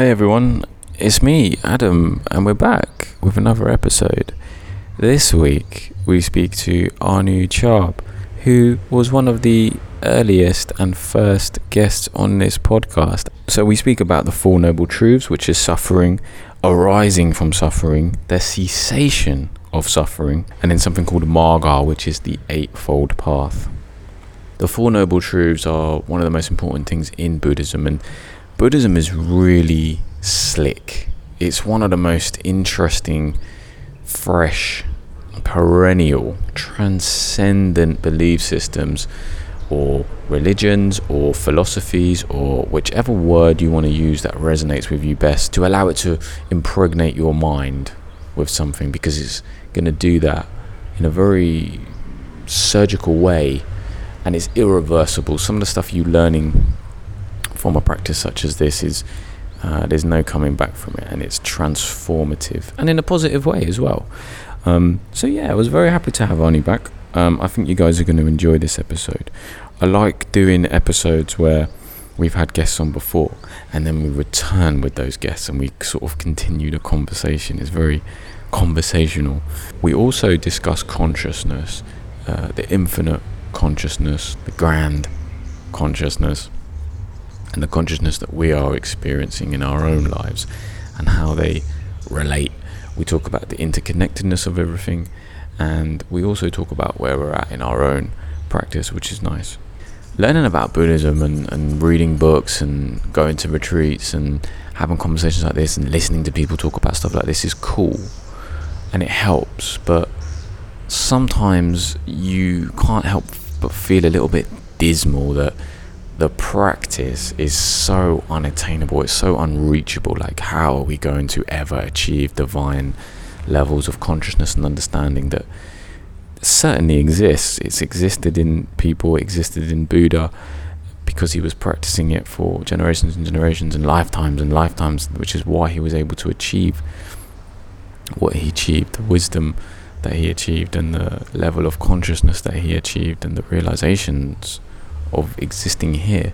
Hey everyone, it's me, Adam, and we're back with another episode. This week we speak to Anu Charbe, who was one of the earliest and first guests on this podcast. So we speak about the Four Noble Truths, which is suffering, arising from suffering, the cessation of suffering, and then something called Marga, which is the Eightfold Path. The Four Noble Truths are one of the most important things in Buddhism, and Buddhism is really slick. It's one of the most interesting, fresh, perennial, transcendent belief systems or religions or philosophies or whichever word you want to use that resonates with you best to allow it to impregnate your mind with something because it's going to do that in a very surgical way and it's irreversible. Some of the stuff you're learning from a practice such as this is uh, there's no coming back from it, and it's transformative and in a positive way as well. Um, so yeah, I was very happy to have Arnie back. Um, I think you guys are going to enjoy this episode. I like doing episodes where we've had guests on before, and then we return with those guests, and we sort of continue the conversation. It's very conversational. We also discuss consciousness, uh, the infinite consciousness, the grand consciousness and the consciousness that we are experiencing in our own lives and how they relate. We talk about the interconnectedness of everything, and we also talk about where we're at in our own practice, which is nice. Learning about Buddhism and, and reading books and going to retreats and having conversations like this and listening to people talk about stuff like this is cool and it helps, but sometimes you can't help but feel a little bit dismal that the practice is so unattainable, it's so unreachable. Like, how are we going to ever achieve divine levels of consciousness and understanding that certainly exists? It's existed in people, existed in Buddha because he was practicing it for generations and generations and lifetimes and lifetimes, which is why he was able to achieve what he achieved, the wisdom that he achieved, and the level of consciousness that he achieved, and the realizations of existing here,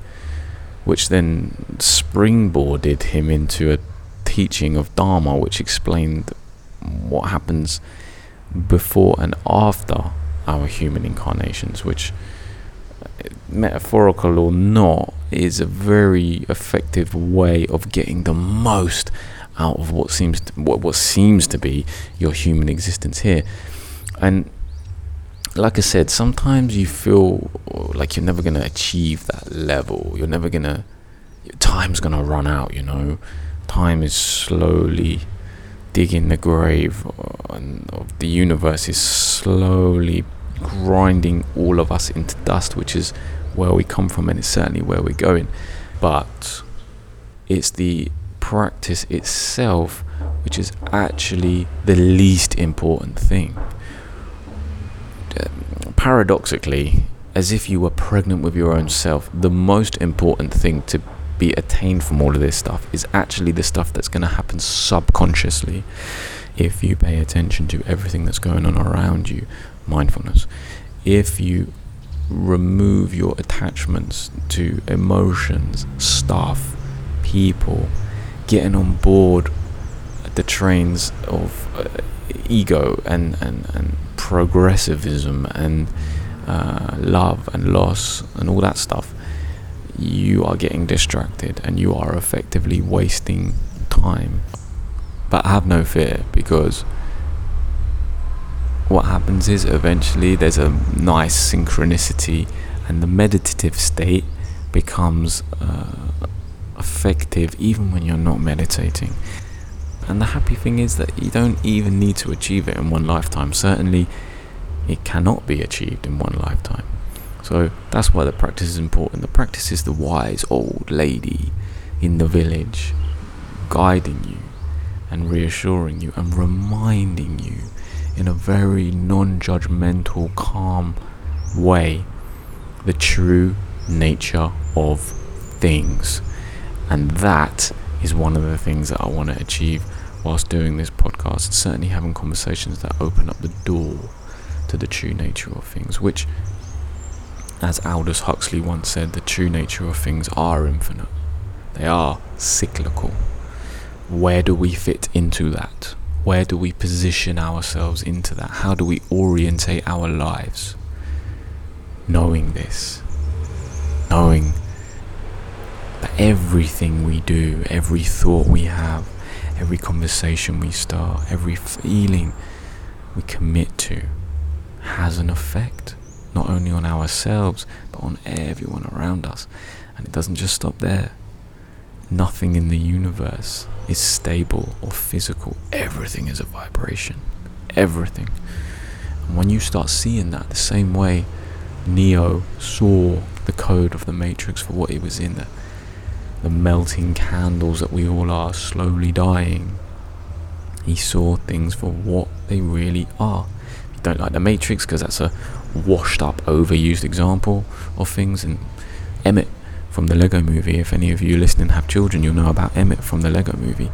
which then springboarded him into a teaching of Dharma, which explained what happens before and after our human incarnations, which, uh, metaphorical or not, is a very effective way of getting the most out of what seems to, what, what seems to be your human existence here. And like I said, sometimes you feel like you're never gonna achieve that level. You're never gonna. Time's gonna run out. You know, time is slowly digging the grave, and the universe is slowly grinding all of us into dust, which is where we come from, and it's certainly where we're going. But it's the practice itself which is actually the least important thing paradoxically, as if you were pregnant with your own self, the most important thing to be attained from all of this stuff is actually the stuff that's going to happen subconsciously if you pay attention to everything that's going on around you, mindfulness. If you remove your attachments to emotions, stuff, people, getting on board the trains of uh, ego and, and, and progressivism and uh, love and loss and all that stuff, you are getting distracted and you are effectively wasting time. But have no fear because what happens is eventually there's a nice synchronicity and the meditative state becomes uh, effective even when you're not meditating. And the happy thing is that you don't even need to achieve it in one lifetime. Certainly, it cannot be achieved in one lifetime. So that's why the practice is important. The practice is the wise old lady in the village guiding you and reassuring you and reminding you in a very non judgmental, calm way the true nature of things. And that is one of the things that I want to achieve whilst doing this podcast, certainly having conversations that open up the door to the true nature of things, which, as Aldous Huxley once said, the true nature of things are infinite. They are cyclical. where do we fit into that? Where do we position ourselves into that? How do we orientate our lives? Knowing this, knowing that everything we do, every thought we have, every conversation we start, every feeling we commit to has an effect, not only on ourselves, but on everyone around us. And it doesn't just stop there. Nothing in the universe is stable or physical. Everything is a vibration. Everything. And when you start seeing that the same way Neo saw the code of the Matrix for what it was in, the, the melting candles that we all are slowly dying, he saw things for what they really are. You don't like the Matrix because that's a washed up, overused example of things, and Emmett from the Lego movie. If any of you listening have children, you'll know about Emmett from the Lego movie.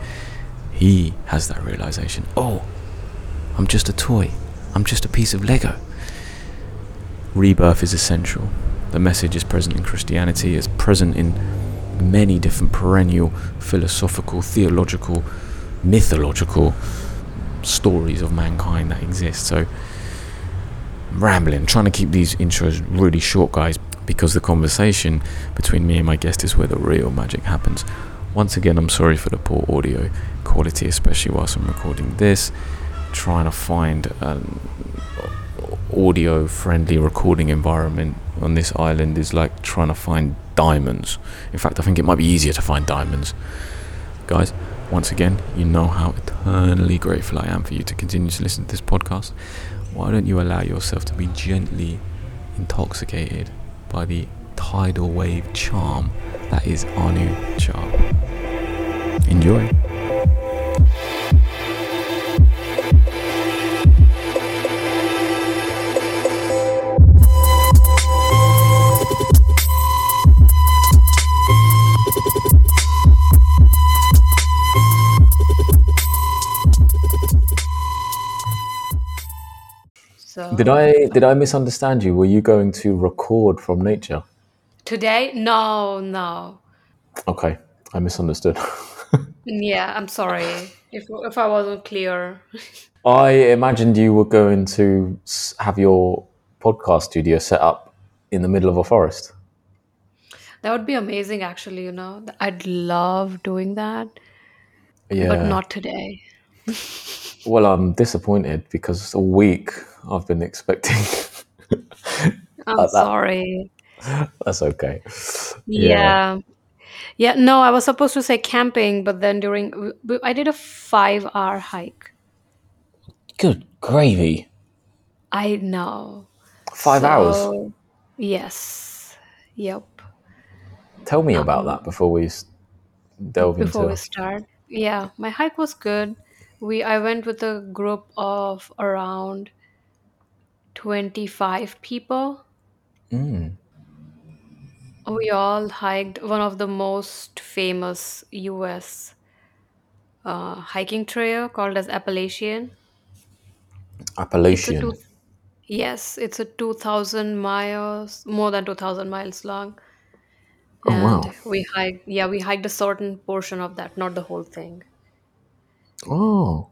He has that realization oh, I'm just a toy, I'm just a piece of Lego. Rebirth is essential. The message is present in Christianity, it's present in many different perennial philosophical, theological, mythological stories of mankind that exist. So, rambling, trying to keep these intros really short, guys because the conversation between me and my guest is where the real magic happens. Once again, I'm sorry for the poor audio quality, especially whilst I'm recording this. Trying to find an audio friendly recording environment on this island is like trying to find diamonds. In fact, I think it might be easier to find diamonds. Guys, once again, you know how eternally grateful I am for you to continue to listen to this podcast. Why don't you allow yourself to be gently intoxicated by the tidal wave charm that is Anu Char? Enjoy. So Did I did I misunderstand you? Were you going to record from nature? today, no, no. Okay, I misunderstood. Yeah, I'm sorry if if I wasn't clear. I imagined you were going to have your podcast studio set up in the middle of a forest. That would be amazing, actually, you know. I'd love doing that, but Yeah. not today. Well, I'm disappointed because a week I've been expecting. I'm that sorry. that's okay. Yeah. Yeah. Yeah, no, I was supposed to say camping, but then during w- w- I did a five hour hike. Good gravy. I know. Five hours. So, yes. Yep. Tell me about Um, that before we delve before we start. Yeah, my hike was good. We I went with a group of around 25 people. Mm. We all hiked one of the most famous US uh, hiking trail called as Appalachian. It's a two Appalachian. yes, it's a 2000 miles, more than 2000 miles long. Oh And wow. we hiked, yeah, we hiked a certain portion of that, not the whole thing. Oh,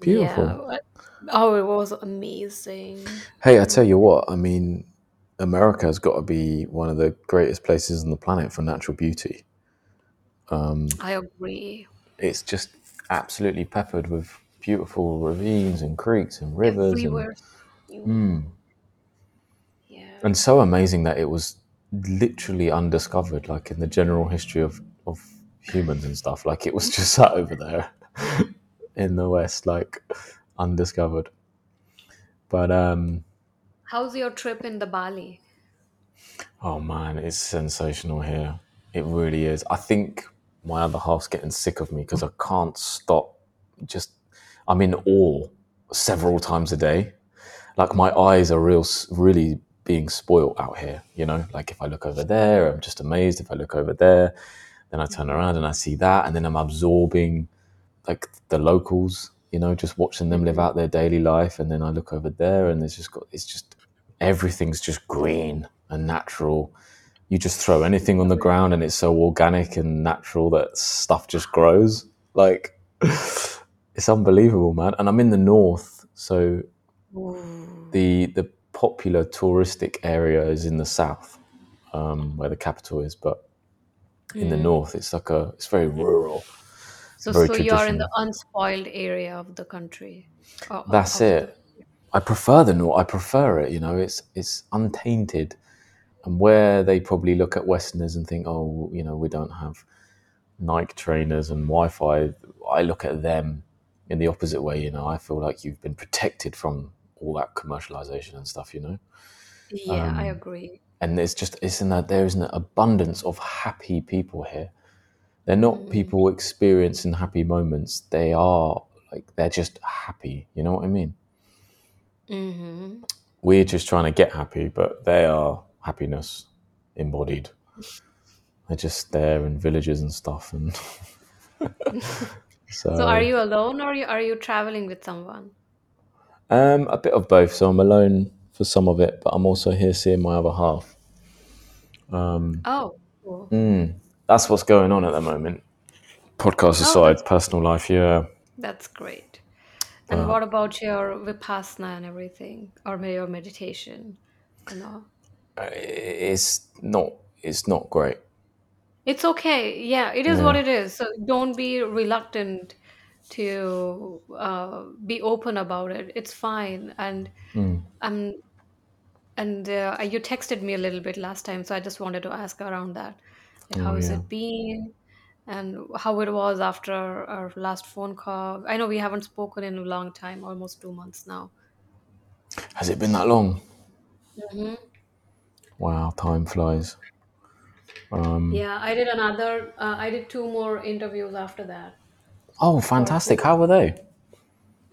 beautiful. Yeah. Oh, it was amazing. Hey, I tell you what. I mean, America has got to be one of the greatest places on the planet for natural beauty. Um, I agree. It's just absolutely peppered with beautiful ravines and creeks and rivers and Everywhere. You, yeah. and so amazing that it was literally undiscovered like in the general history of of humans and stuff. Like it was just sat over there in the west like undiscovered. But um How's your trip in the Bali? oh man it's sensational here. It really is. I think my other half's getting sick of me because i can't stop just i'm in awe several times a day. Like my eyes are real really being spoilt out here you know? Like if i look over there i'm just amazed. If i look over there then i turn around and i see that and then i'm absorbing like the locals you know just watching them live mm-hmm. out their daily life and then i look over there and it's just got it's just everything's just green and natural. You just throw anything on the ground and it's so organic and natural that stuff just grows. Like, it's unbelievable, man. And I'm in the north, so Ooh. the the popular touristic area is in the south, um, where the capital is. But in the Mm. north, it's like a it's very rural. So, very so you're in the unspoiled area of the country. Or, That's it. I prefer the north. I prefer it. You know, it's it's untainted, and where they probably look at Westerners and think, oh, you know, we don't have Nike trainers and Wi-Fi. I look at them in the opposite way. You know, I feel like you've been protected from all that commercialization and stuff. You know, Yeah, I um, agree. and it's just it's in that there is an abundance of happy people here. They're not Mm. people experiencing happy moments. They are like they're just happy. You know what I mean? hmm We're just trying to get happy, but they are happiness embodied. They're just there in villages and stuff, and So, are you alone or you, are you traveling with someone? Um, a bit of both. So I'm alone for some of it, but I'm also here seeing my other half. Um, Oh, cool. mm, that's what's going on at the moment. Podcast Oh, aside, personal life, yeah. that's great. And But what about your vipassana and everything, or maybe your meditation? You know, it's not. It's not great. it's okay. Yeah, it is what it is. So don't be reluctant to uh, be open about it. It's fine. And Mm. I'm and uh, you texted me a little bit last time, so I just wanted to ask around that. Like, how Oh has yeah. it been? And how it was after our last phone call. I know we haven't spoken in a long time, almost two months now. Has it been that long? hmm Wow, time flies. Um, Yeah, I did another. Uh, I did two more interviews after that oh, fantastic! How were they?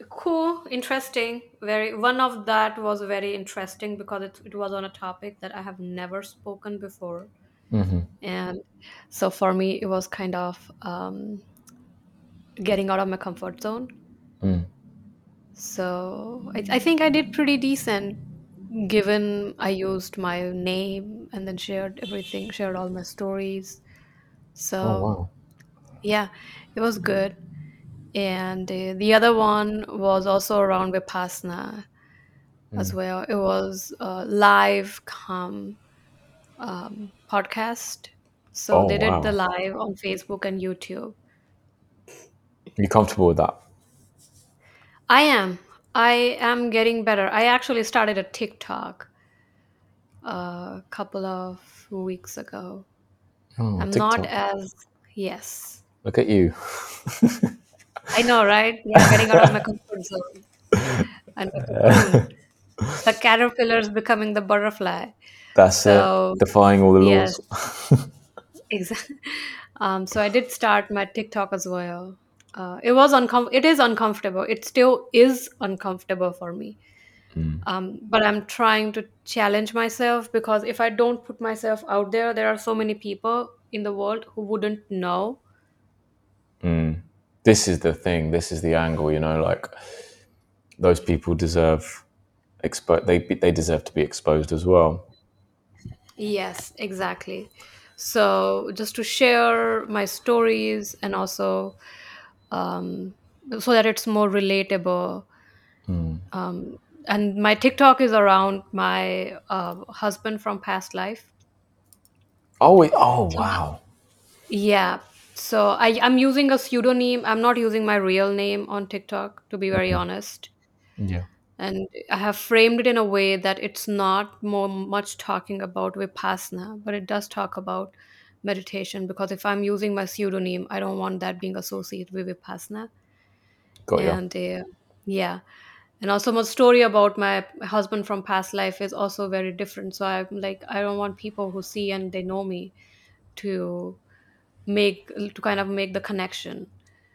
Cool, interesting. Very. One of that was very interesting because it it was on a topic that I have never spoken before, hmm and so for me it was kind of um, getting out of my comfort zone. Mm. So I, I think I did pretty decent, given I used my name and then shared everything, shared all my stories. Oh So wow. yeah, it was good. And uh, the other one was also around Vipassana as Mm. well. It was a live come um, podcast. So Oh they did the live on Facebook and YouTube. You comfortable with that? I am. I am getting better. I actually started a TikTok a couple of weeks ago. Oh, I'm not as, yes. Look at you. I know, right? Yeah, getting out of my comfort zone and the caterpillar is becoming the butterfly. That's it. Defying all the yes, laws. exactly. Um, so I did start my TikTok as well. Uh, it was uncom- it is uncomfortable. It still is uncomfortable for me. Mm. Um, but I'm trying to challenge myself because if I don't put myself out there, there are so many people in the world who wouldn't know. Mm. This is the thing. This is the angle. You know, like those people deserve expo- They they deserve to be exposed as well. Yes, exactly. So just to share my stories and also um, so that it's more relatable. Mm. Um, and my TikTok is around my uh, husband from past life. Oh, wait. oh wow. yeah, so I, I'm using a pseudonym. I'm not using my real name on TikTok, to be very honest. Yeah. And I have framed it in a way that it's not more much talking about Vipassana, but it does talk about meditation because if I'm using my pseudonym, I don't want that being associated with Vipassana. Got ya. And uh, yeah, and also my story about my husband from past life is also very different. So I'm like, I don't want people who see and they know me to make to kind of make the connection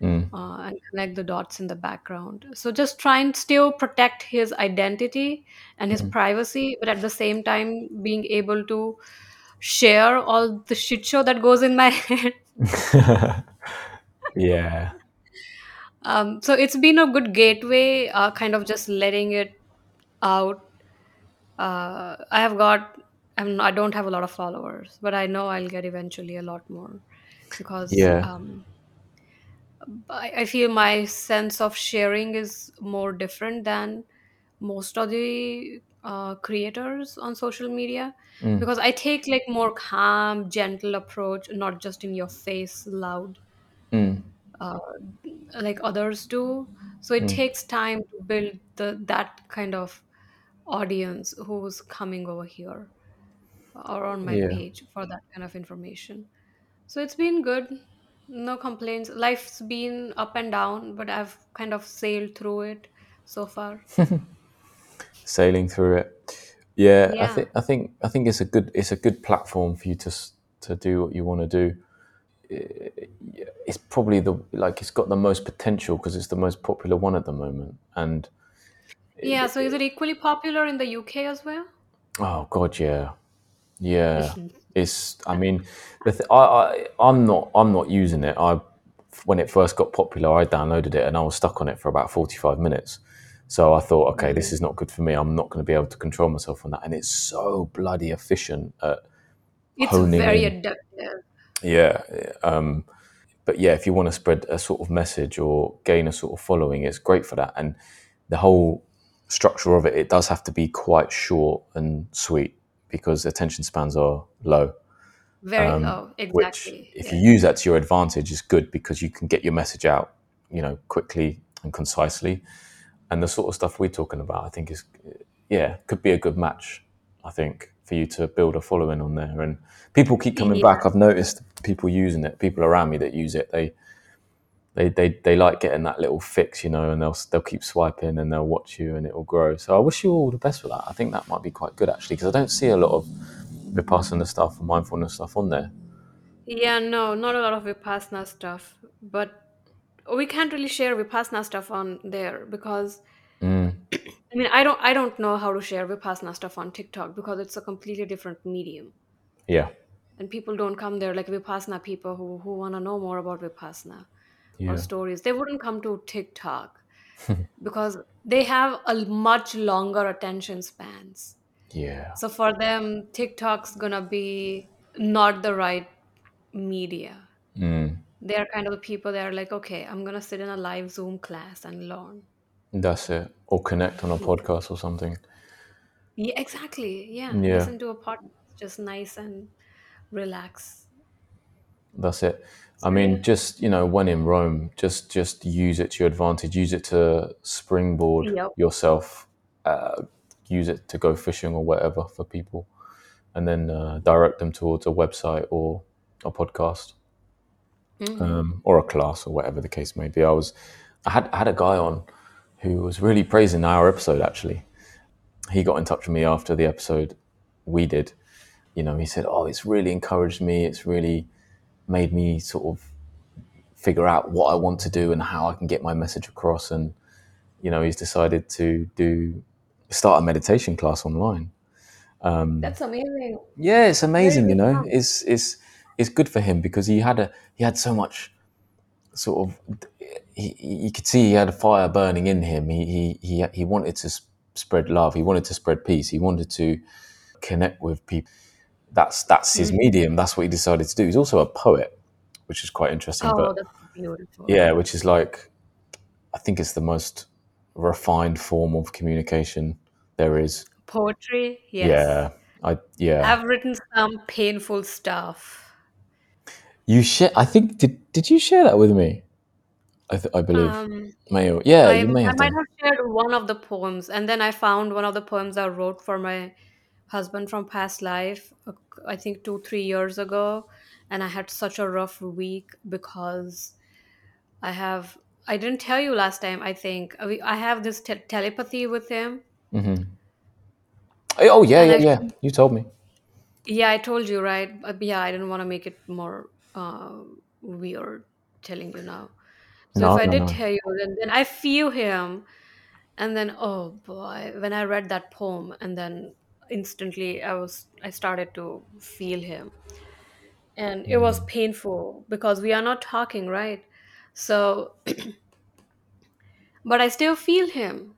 Mm. uh, and connect the dots in the background. So just try and still protect his identity and his Mm. privacy, but at the same time being able to share all the shit show that goes in my head. yeah. Um, so it's been a good gateway, uh, kind of just letting it out. Uh, I have got, I'm, I don't have a lot of followers, but I know I'll get eventually a lot more because Yeah. um, I, I feel my sense of sharing is more different than most of the uh, creators on social media Mm, because I take like more calm, gentle approach, not just in your face, loud, mm, uh, like others do. So it mm. takes time to build the that kind of audience who's coming over here or on my Yeah. page for that kind of information. So it's been good. No complaints. Life's been up and down, but I've kind of sailed through it so far. Sailing through it. Yeah, I Yeah. think I think I think it's a good it's a good platform for you to s- to do what you want to do. It's probably the like it's got the most potential because it's the most popular one at the moment. And Yeah, so is it equally popular in the UK as well? oh god, yeah, yeah. It's I mean, the th- I, I I'm not I'm not using it. I when it first got popular, I downloaded it and I was stuck on it for about 45 minutes. So I thought, okay, this is not good for me. I'm not going to be able to control myself on that. And it's so bloody efficient at It's honing very in. addictive. Yeah. Um, but yeah, if you want to spread a sort of message or gain a sort of following, it's great for that. And the whole structure of it, it does have to be quite short and sweet because attention spans are low. Very um, low. Which, Exactly. if you use that to your advantage, is good because you can get your message out, you know, quickly and concisely. And the sort of stuff we're talking about, I think, is yeah, could be a good match. I think for you to build a following on there, and people keep coming Yeah. back. I've noticed people using it. People around me that use it, they they they, they like getting that little fix, you know, and they'll they'll keep swiping and they'll watch you and it will grow. So I wish you all the best for that. I think that might be quite good actually because I don't see a lot of vipassana stuff and mindfulness stuff on there. Yeah, no, not a lot of Vipassana stuff, but we can't really share Vipassana stuff on there because Mm, I mean, I don't I don't know how to share Vipassana stuff on TikTok because it's a completely different medium. yeah, And people don't come there like Vipassana people who who want to know more about Vipassana or yeah, stories. They wouldn't come to TikTok because they have a much longer attention spans. yeah. So for them, TikTok's gonna be not the right media. Mm, They're kind of the people that are like, okay, I'm gonna sit in a live Zoom class and learn. that's it. Or connect on a podcast or something. Yeah, exactly. Yeah, Yeah, listen to a podcast, just nice and relax. that's it. I mean, just you know, when in Rome, just just use it to your advantage. Use it to springboard yep. yourself. Uh, use it to go fishing or whatever for people, and then uh, direct them towards a website or a podcast hmm um, or a class or whatever the case may be. I was, I had I had a guy on who was really praising our episode. Actually, he got in touch with me after the episode we did. You know, he said, "Oh, it's really encouraged me. It's really made me sort of figure out what I want to do and how I can get my message across." And you know, he's decided to do start a meditation class online. Um, That's amazing. Yeah, it's amazing. You know, it's it's it's good for him because he had a he had so much sort of he, you could see he had a fire burning in him. He he he he wanted to spread love. He wanted to spread peace. He wanted to connect with people. That's that's his Mhm. medium. That's what he decided to do. He's also a poet, which is quite interesting. Oh, But that's beautiful. yeah, which is like I think it's the most refined form of communication there is. Poetry, yes. Yeah, I yeah. I've written some painful stuff. You share. I think did did you share that with me? I th- I believe. Um, May yeah, I you may I have might done. have shared one of the poems, and then I found one of the poems I wrote for my husband from past life. uh, I think two, three years ago, and I had such a rough week because I have. I didn't tell you last time. I think I I have this te- telepathy with him, Mm-hmm. Oh yeah, and yeah, I yeah. You told me. Yeah, I told you, right? Uh, yeah, I didn't want to make it more uh, weird telling you now. So if No, I no, did no. tell you, then, then I feel him. And then, oh boy, when I read that poem, and then instantly I was, I started to feel him. And it was painful because we are not talking, right? So, but I still feel him.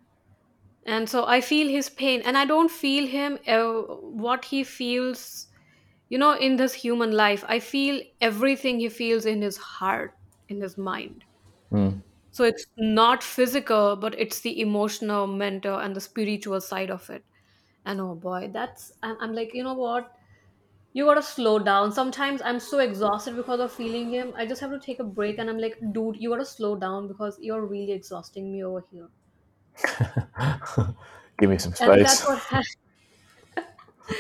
And so I feel his pain, and I don't feel him, uh, what he feels you know in this human life i feel everything he feels in his heart in his mind So it's not physical, but it's the emotional, mental, and the spiritual side of it. And oh boy, that's I'm, I'm like, you know what? You gotta slow down. Sometimes I'm so exhausted because of feeling him. I just have to take a break, and I'm like, dude, you gotta slow down because you're really exhausting me over here. Give me some And that's space. what ha-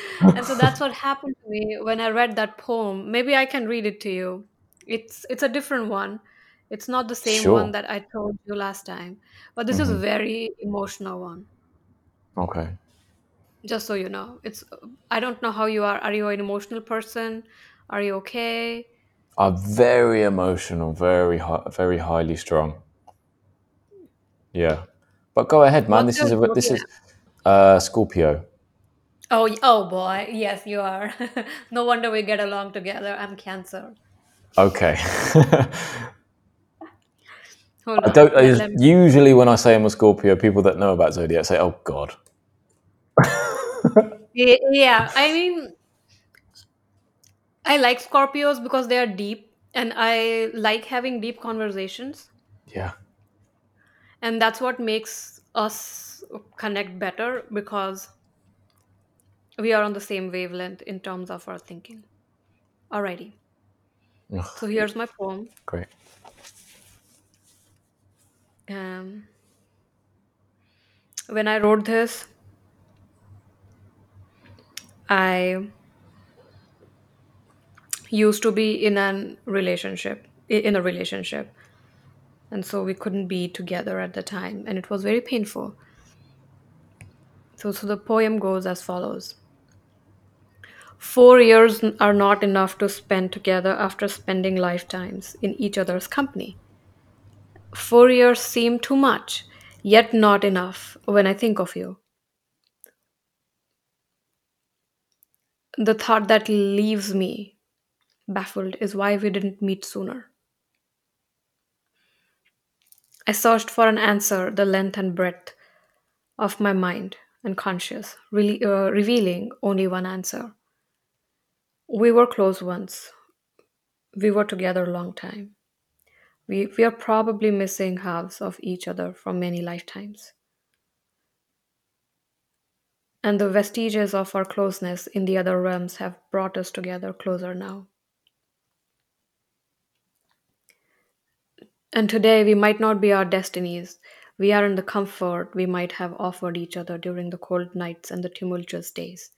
and so that's what happened to me when I read that poem. Maybe I can read it to you. It's it's a different one. It's not the same one Sure. that I told you last time, but this is a hmm very emotional one. Okay. Just so you know, it's I don't know how you are. Are you an emotional person? Are you okay? I'm very emotional, very hi- very highly strung. Yeah. But go ahead, man. What's This is a this is uh Scorpio. Oh, oh boy, yes, you are. no wonder we get along together. I'm Cancer. Okay. Hold I don't. I, usually, when I say I'm a Scorpio, people that know about zodiac say, "Oh God." Ye- Yeah, I mean, I like Scorpios because they are deep, and I like having deep conversations, Yeah. and that's what makes us connect better because we are on the same wavelength in terms of our thinking. Alrighty. So here's my poem. great. Um, when I wrote this, I used to be in an relationship, in a relationship, and so we couldn't be together at the time, and it was very painful. So, so the poem goes as follows: Four years are not enough to spend together after spending lifetimes in each other's company. Four years seem too much, yet not enough when I think of you. The thought that leaves me baffled is why we didn't meet sooner. I searched for an answer, the length and breadth of my mind and conscious, really uh, revealing only one answer. We were close once. We were together a long time. We, we are probably missing halves of each other from many lifetimes. And the vestiges of our closeness in the other realms have brought us together closer now. And today we might not be our destinies. We are in the comfort we might have offered each other during the cold nights and the tumultuous days.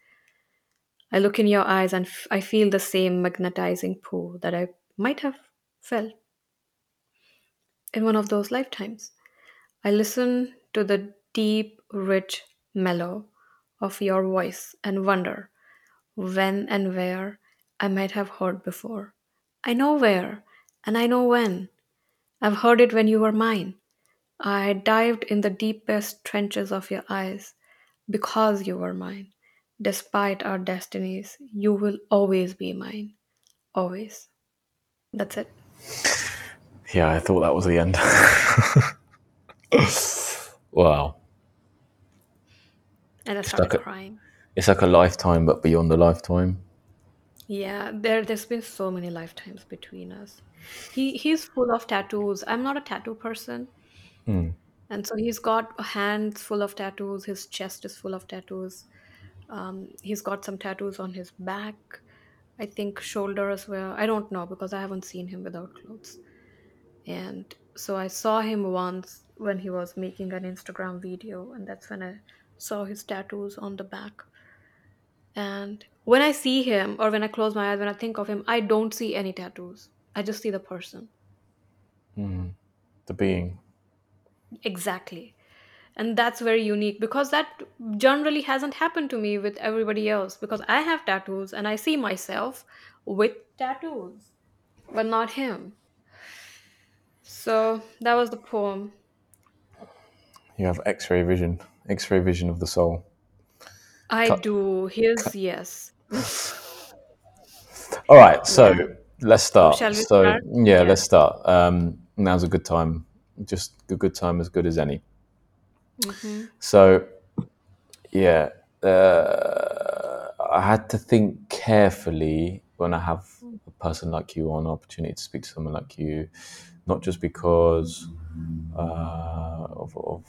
I look in your eyes and f- I feel the same magnetizing pull that I might have felt in one of those lifetimes. I listen to the deep, rich mellow of your voice and wonder when and where I might have heard before. I know where, and I know when. I've heard it when you were mine. I dived in the deepest trenches of your eyes because you were mine. Despite our destinies, you will always be mine. Always. That's it. Yeah, I thought that was the end. wow. And I It's started like a, crying. it's like a lifetime, but beyond the lifetime. Yeah, there there's been so many lifetimes between us. He he's full of tattoos. I'm not a tattoo person, Hmm. and so he's got hands full of tattoos. His chest is full of tattoos. Um, he's got some tattoos on his back. I think shoulder as well. I don't know because I haven't seen him without clothes. And so I saw him once when he was making an Instagram video, and that's when I saw his tattoos on the back. And when I see him, or when I close my eyes, when I think of him, I don't see any tattoos. I just see the person. Mm, The being. Exactly. And that's very unique because that generally hasn't happened to me with everybody else because I have tattoos and I see myself with tattoos, but not him. So that was the poem. You have X-ray vision. X-ray vision of the soul. I Cut. do. His, yes. All right, so Yeah. let's start. So start? yeah, Yeah. let's start. Um, now's a good time. Just a good time, as good as any. hmm So yeah, uh, I had to think carefully when I have a person like you on, an opportunity to speak to someone like you, not just because uh, of, of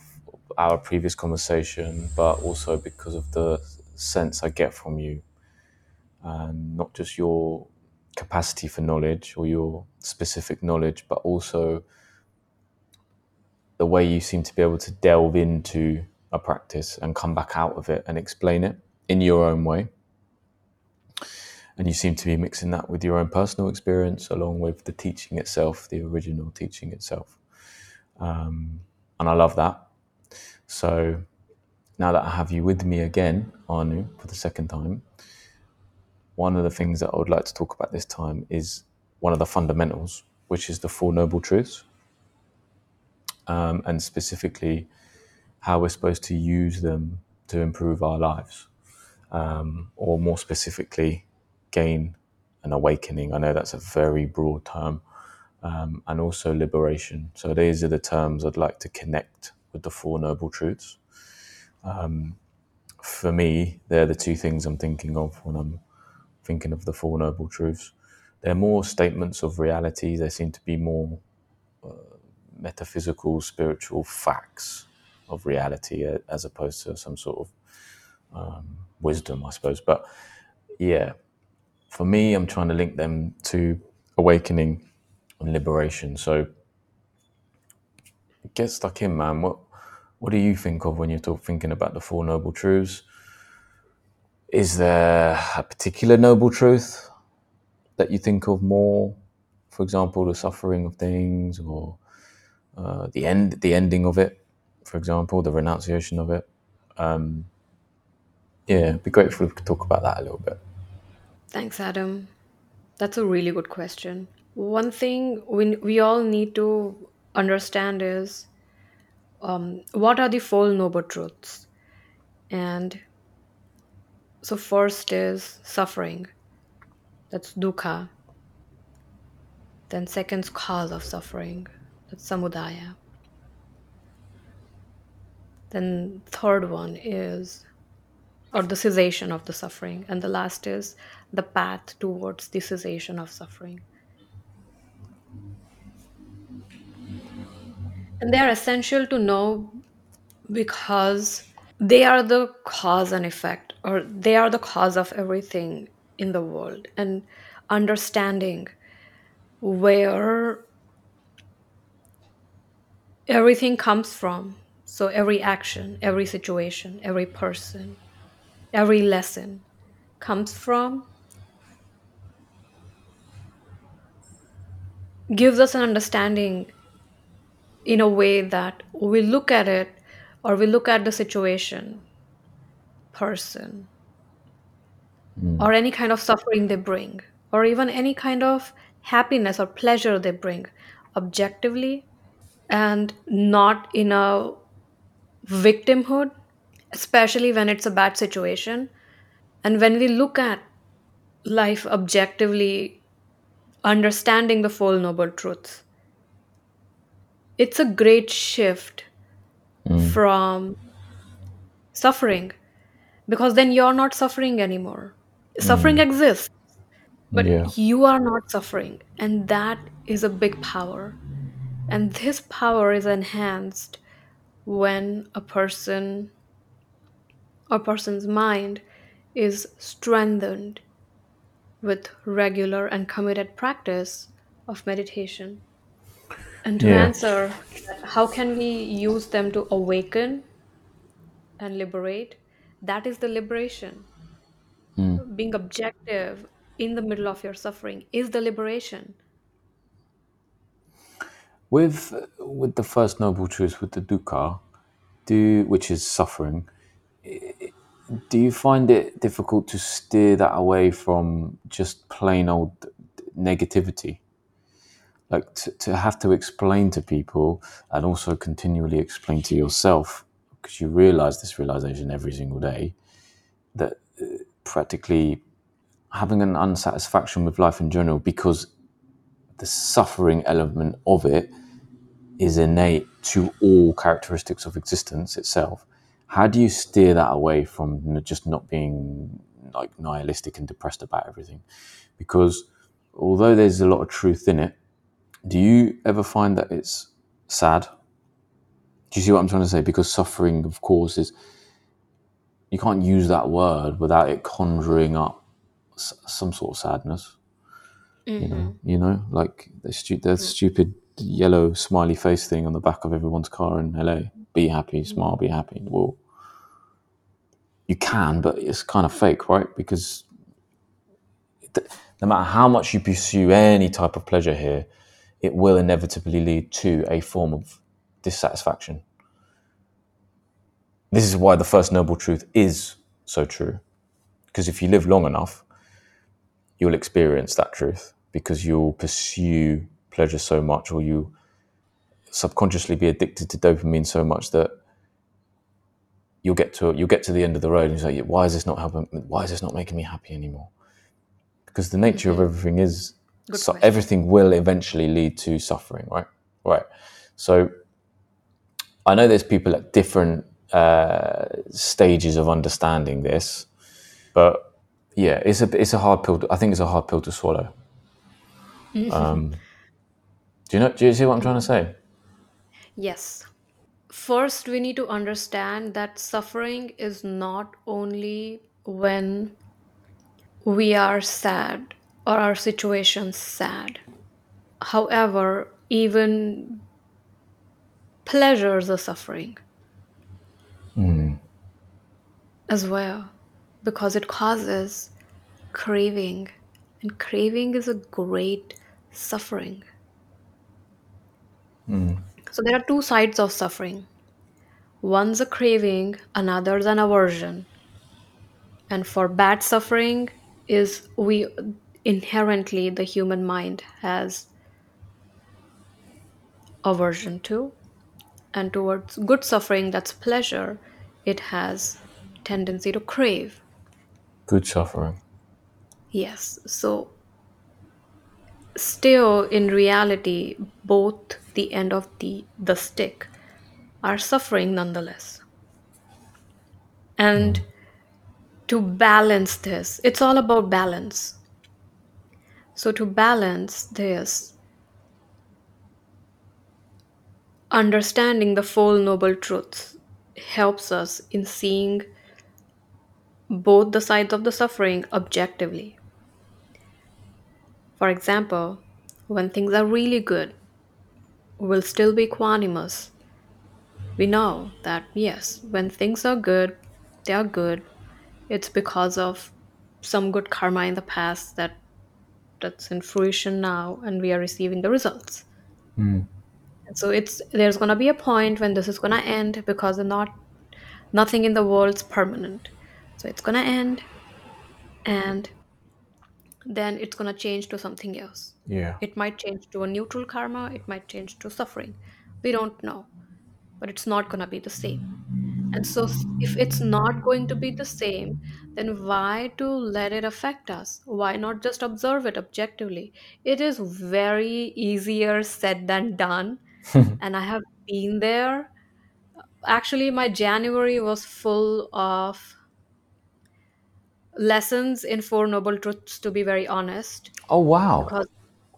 our previous conversation, but also because of the sense I get from you, and not just your capacity for knowledge or your specific knowledge, but also the way you seem to be able to delve into a practice and come back out of it and explain it in your own way. And you seem to be mixing that with your own personal experience along with the teaching itself, the original teaching itself. Um, and I love that. So now that I have you with me again, Anu, for the second time, one of the things that I would like to talk about this time is one of the fundamentals, which is the Four Noble Truths, um, and specifically how we're supposed to use them to improve our lives, um, or more specifically, gain an awakening. I know that's a very broad term, um, and also liberation. So these are the terms I'd like to connect with the Four Noble Truths. Um, for me, they're the two things I'm thinking of when I'm thinking of the Four Noble Truths. They're more statements of reality. They seem to be more uh, metaphysical, spiritual facts of reality uh, as opposed to some sort of um, wisdom, I suppose. But yeah, for me, I'm trying to link them to awakening and liberation. So get stuck in, man. What what do you think of when you're talk, thinking about the Four Noble Truths? Is there a particular noble truth that you think of more? For example, the suffering of things, or uh, the end, the ending of it. For example, the renunciation of it. Um, yeah, it'd be great if we could talk about that a little bit. Thanks, Adam. That's a really good question. One thing we, we all need to understand is um, what are the Four Noble Truths? And so, first is suffering, that's dukkha. Then, second's cause of suffering, that's samudaya. Then, third one is, or the cessation of the suffering. And the last is the path towards the cessation of suffering. And they are essential to know because they are the cause and effect, or they are the cause of everything in the world. And understanding where everything comes from. So, every action, every situation, every person, every lesson comes from gives us an understanding in a way that we look at it or we look at the situation, person, hmm. or any kind of suffering they bring, or even any kind of happiness or pleasure they bring objectively and not in a victimhood, especially when it's a bad situation. And when we look at life objectively, understanding the Four Noble Truths, it's a great shift hmm. from suffering because then you're not suffering anymore. Hmm. Suffering exists, but Yeah. you are not suffering, and that is a big power. And this power is enhanced when a person or person's mind is strengthened with regular and committed practice of meditation. And to Yeah. answer, how can we use them to awaken and liberate? That is the liberation. Hmm. Being objective in the middle of your suffering is the liberation. With with the first noble truth, with the dukkha, do which is suffering, do you find it difficult to steer that away from just plain old negativity? Like to, to have to explain to people and also continually explain to yourself, because you realize this realization every single day, that uh, practically having an unsatisfaction with life in general because the suffering element of it is innate to all characteristics of existence itself. How do you steer that away from just not being like nihilistic and depressed about everything? Because although there's a lot of truth in it, Do you ever find that it's sad? Do you see what I'm trying to say? Because suffering, of course, is you can't use that word without it conjuring up s- some sort of sadness. You Mm-hmm. know, you know, like the, stu- the stupid yellow smiley face thing on the back of everyone's car in LA. Be happy, smile, be happy. Well, you can, but it's kind of fake, right? Because th- no matter how much you pursue any type of pleasure here, it will inevitably lead to a form of dissatisfaction. This is why the first noble truth is so true. Because if you live long enough, you'll experience that truth because you'll pursue pleasure so much or you subconsciously be addicted to dopamine so much that you'll get to you'll get to the end of the road and say, why is this not helping why is this not making me happy anymore? Because the nature of mm-hmm. everything is Good so question. everything will eventually lead to suffering, right? Right. So I know there's people at different uh, stages of understanding this, but yeah, it's a it's a hard pill. To, I think it's a hard pill to swallow. Um, do you know? Do you see what I'm trying to say? Yes. First, we need to understand that suffering is not only when we are sad or our situation's sad. However, even pleasures are suffering hmm. as well because it causes craving, and craving is a great suffering. Hmm. So, there are two sides of suffering one's a craving, another's an aversion. And for bad suffering, is we inherently, the human mind has aversion to and towards good suffering that's pleasure it has tendency to crave. Good suffering. yes so still in reality both the end of the the stick are suffering nonetheless. And hmm. to balance this it's all about balance so to balance this understanding the four noble truths helps us in seeing both the sides of the suffering objectively For example, when things are really good, we'll still be equanimous. We know that, yes, when things are good, they are good. It's because of some good karma in the past that that's in fruition now and we are receiving the results. Hmm. And so it's there's gonna be a point when this is gonna end because not nothing in the world's permanent. So it's gonna end and then it's gonna change to something else. Yeah. It might change to a neutral karma, it might change to suffering. We don't know, but it's not going to be the same. And so, s- if it's not going to be the same, then why to let it affect us? Why not just observe it objectively? It is very easier said than done. And I have been there. Actually, my January was full of lessons in Four Noble Truths, to be very honest. Oh wow. Because,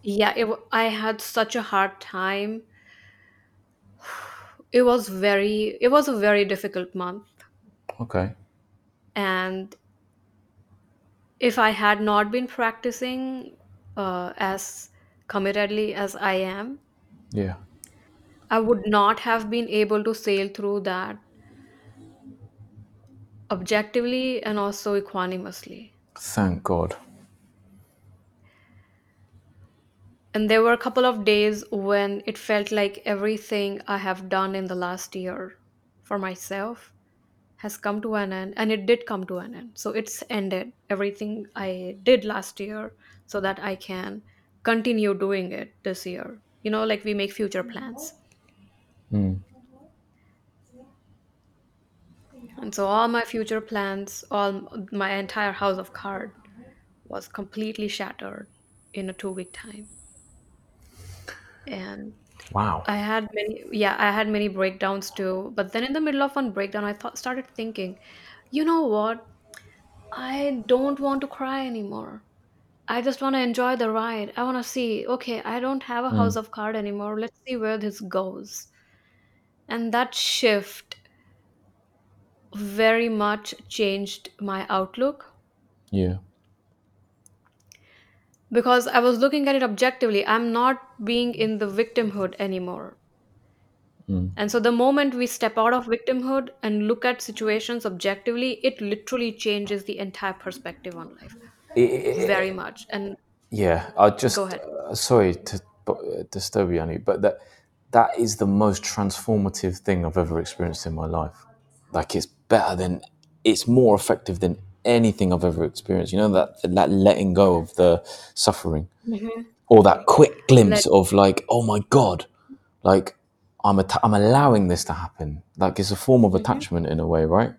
yeah, it, I had such a hard time it was very it was a very difficult month Okay. and if i had not been practicing uh, as committedly as i am Yeah. i would not have been able to sail through that objectively and also equanimously Thank God. And there were a couple of days when it felt like everything i have done in the last year for myself has come to an end and it did come to an end. So it's ended everything i did last year so that i can continue doing it this year. You know like we make future plans. Hmm. And so all my future plans all my entire house of card was completely shattered in a two week time and Wow. i had many yeah i had many breakdowns too but then in the middle of one breakdown i thought started thinking you know what I don't want to cry anymore. I just want to enjoy the ride. I want to see, okay, I don't have a house Mm. of card anymore. Let's see where this goes. And that shift very much changed my outlook Yeah. Because I was looking at it objectively. I'm not being in the victimhood anymore. Mm. And so the moment we step out of victimhood and look at situations objectively, it literally changes the entire perspective on life eh, eh, eh, very much. And Yeah, I go just ahead. uh, sorry to bu- uh, disturb you, Anu, but that that is the most transformative thing I've ever experienced in my life. Like it's better than, it's more effective than anything I've ever experienced. You know that that letting go of the suffering, Mhm. or that quick glimpse Let of like, oh my god, like I'm att- I'm allowing this to happen. Like it's a form of Mhm. attachment in a way, right?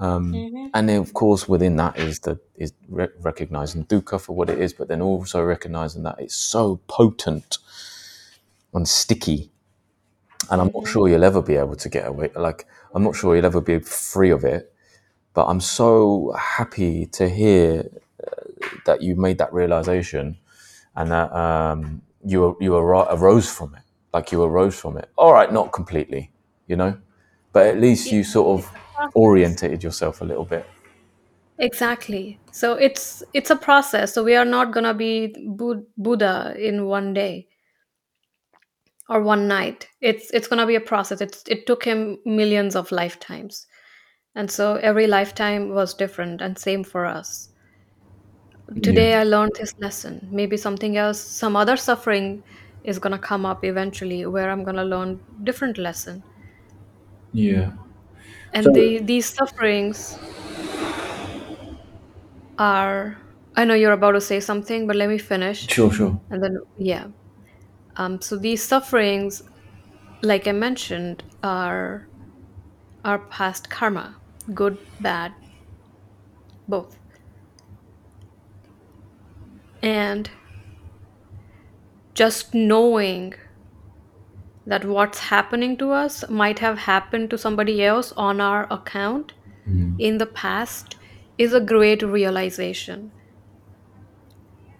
Mhm. and then of course within that is the is re- recognizing dukkha for what it is but then also recognizing that it's so potent and sticky and i'm not Mhm. sure you'll ever be able to get away like i'm not sure you'll ever be free of it but i'm so happy to hear that you made that realization and that um, you you arose from it like you arose from it all right not completely you know but at least you sort of orientated yourself a little bit Exactly. So it's it's a process. So we are not gonna be Buddha in one day or one night. It's it's gonna be a process. It's it took him millions of lifetimes, and so every lifetime was different, and same for us. yeah Today I learned this lesson. Maybe something else, some other suffering is gonna come up eventually, where I'm gonna learn different lesson. yeah And so the these sufferings are. I know you're about to say something, but let me finish, Sure, sure. and then yeah. Um, so these sufferings, like I mentioned, are our past karma, good, bad, both. And just knowing that what's happening to us might have happened to somebody else on our account mm-hmm. in the past is a great realization.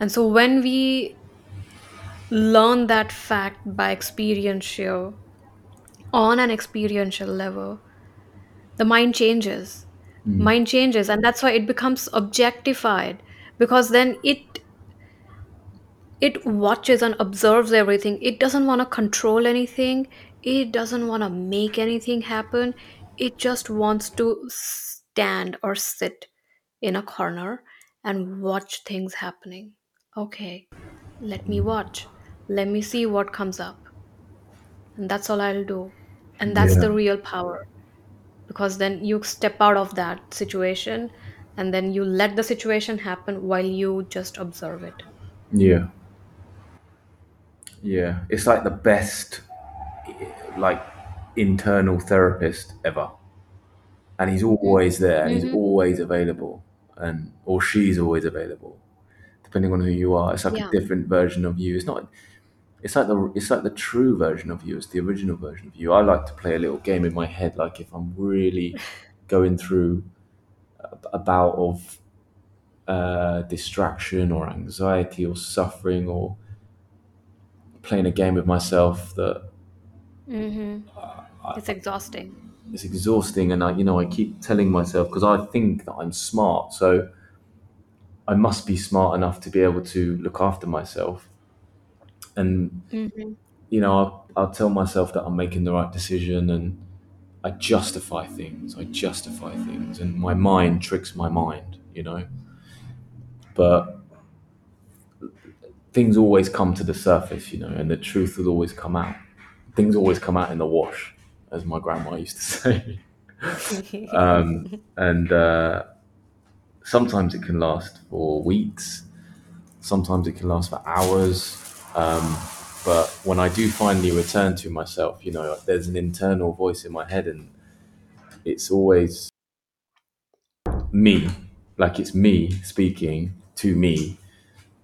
And so when we learn that fact by experiential, on an experiential level, the mind changes. Mm-hmm. Mind changes and that's why it becomes objectified because then it it watches and observes everything. It doesn't want to control anything. It doesn't want to make anything happen. It just wants to stand or sit in a corner and watch things happening. Okay let me watch. Let me see what comes up. And that's all i'll do. And that's Yeah. the real power because then you step out of that situation and then you let the situation happen while you just observe it Yeah. Yeah. It's like the best, like, internal therapist ever. And he's always there and he's hmm always available. And, or she's always available, depending on who you are. It's like yeah a different version of you. It's not, it's like the, it's like the true version of you. It's the original version of you. I like to play a little game in my head. Like, if I'm really going through a, a bout of uh, distraction or anxiety or suffering or playing a game with myself that hmm it's exhausting It's exhausting and I you know I keep telling myself because I think that I'm smart so I must be smart enough to be able to look after myself and hmm you know I'll, I'll tell myself that I'm making the right decision and I justify things I justify things and my mind tricks my mind you know? But things always come to the surface you know and the truth will always come out. Things always come out in the wash as my grandma used to say. And uh, sometimes it can last for weeks. Sometimes it can last for hours um, but when i do finally return to myself you know there's an internal voice in my head and it's always me like it's me speaking to me.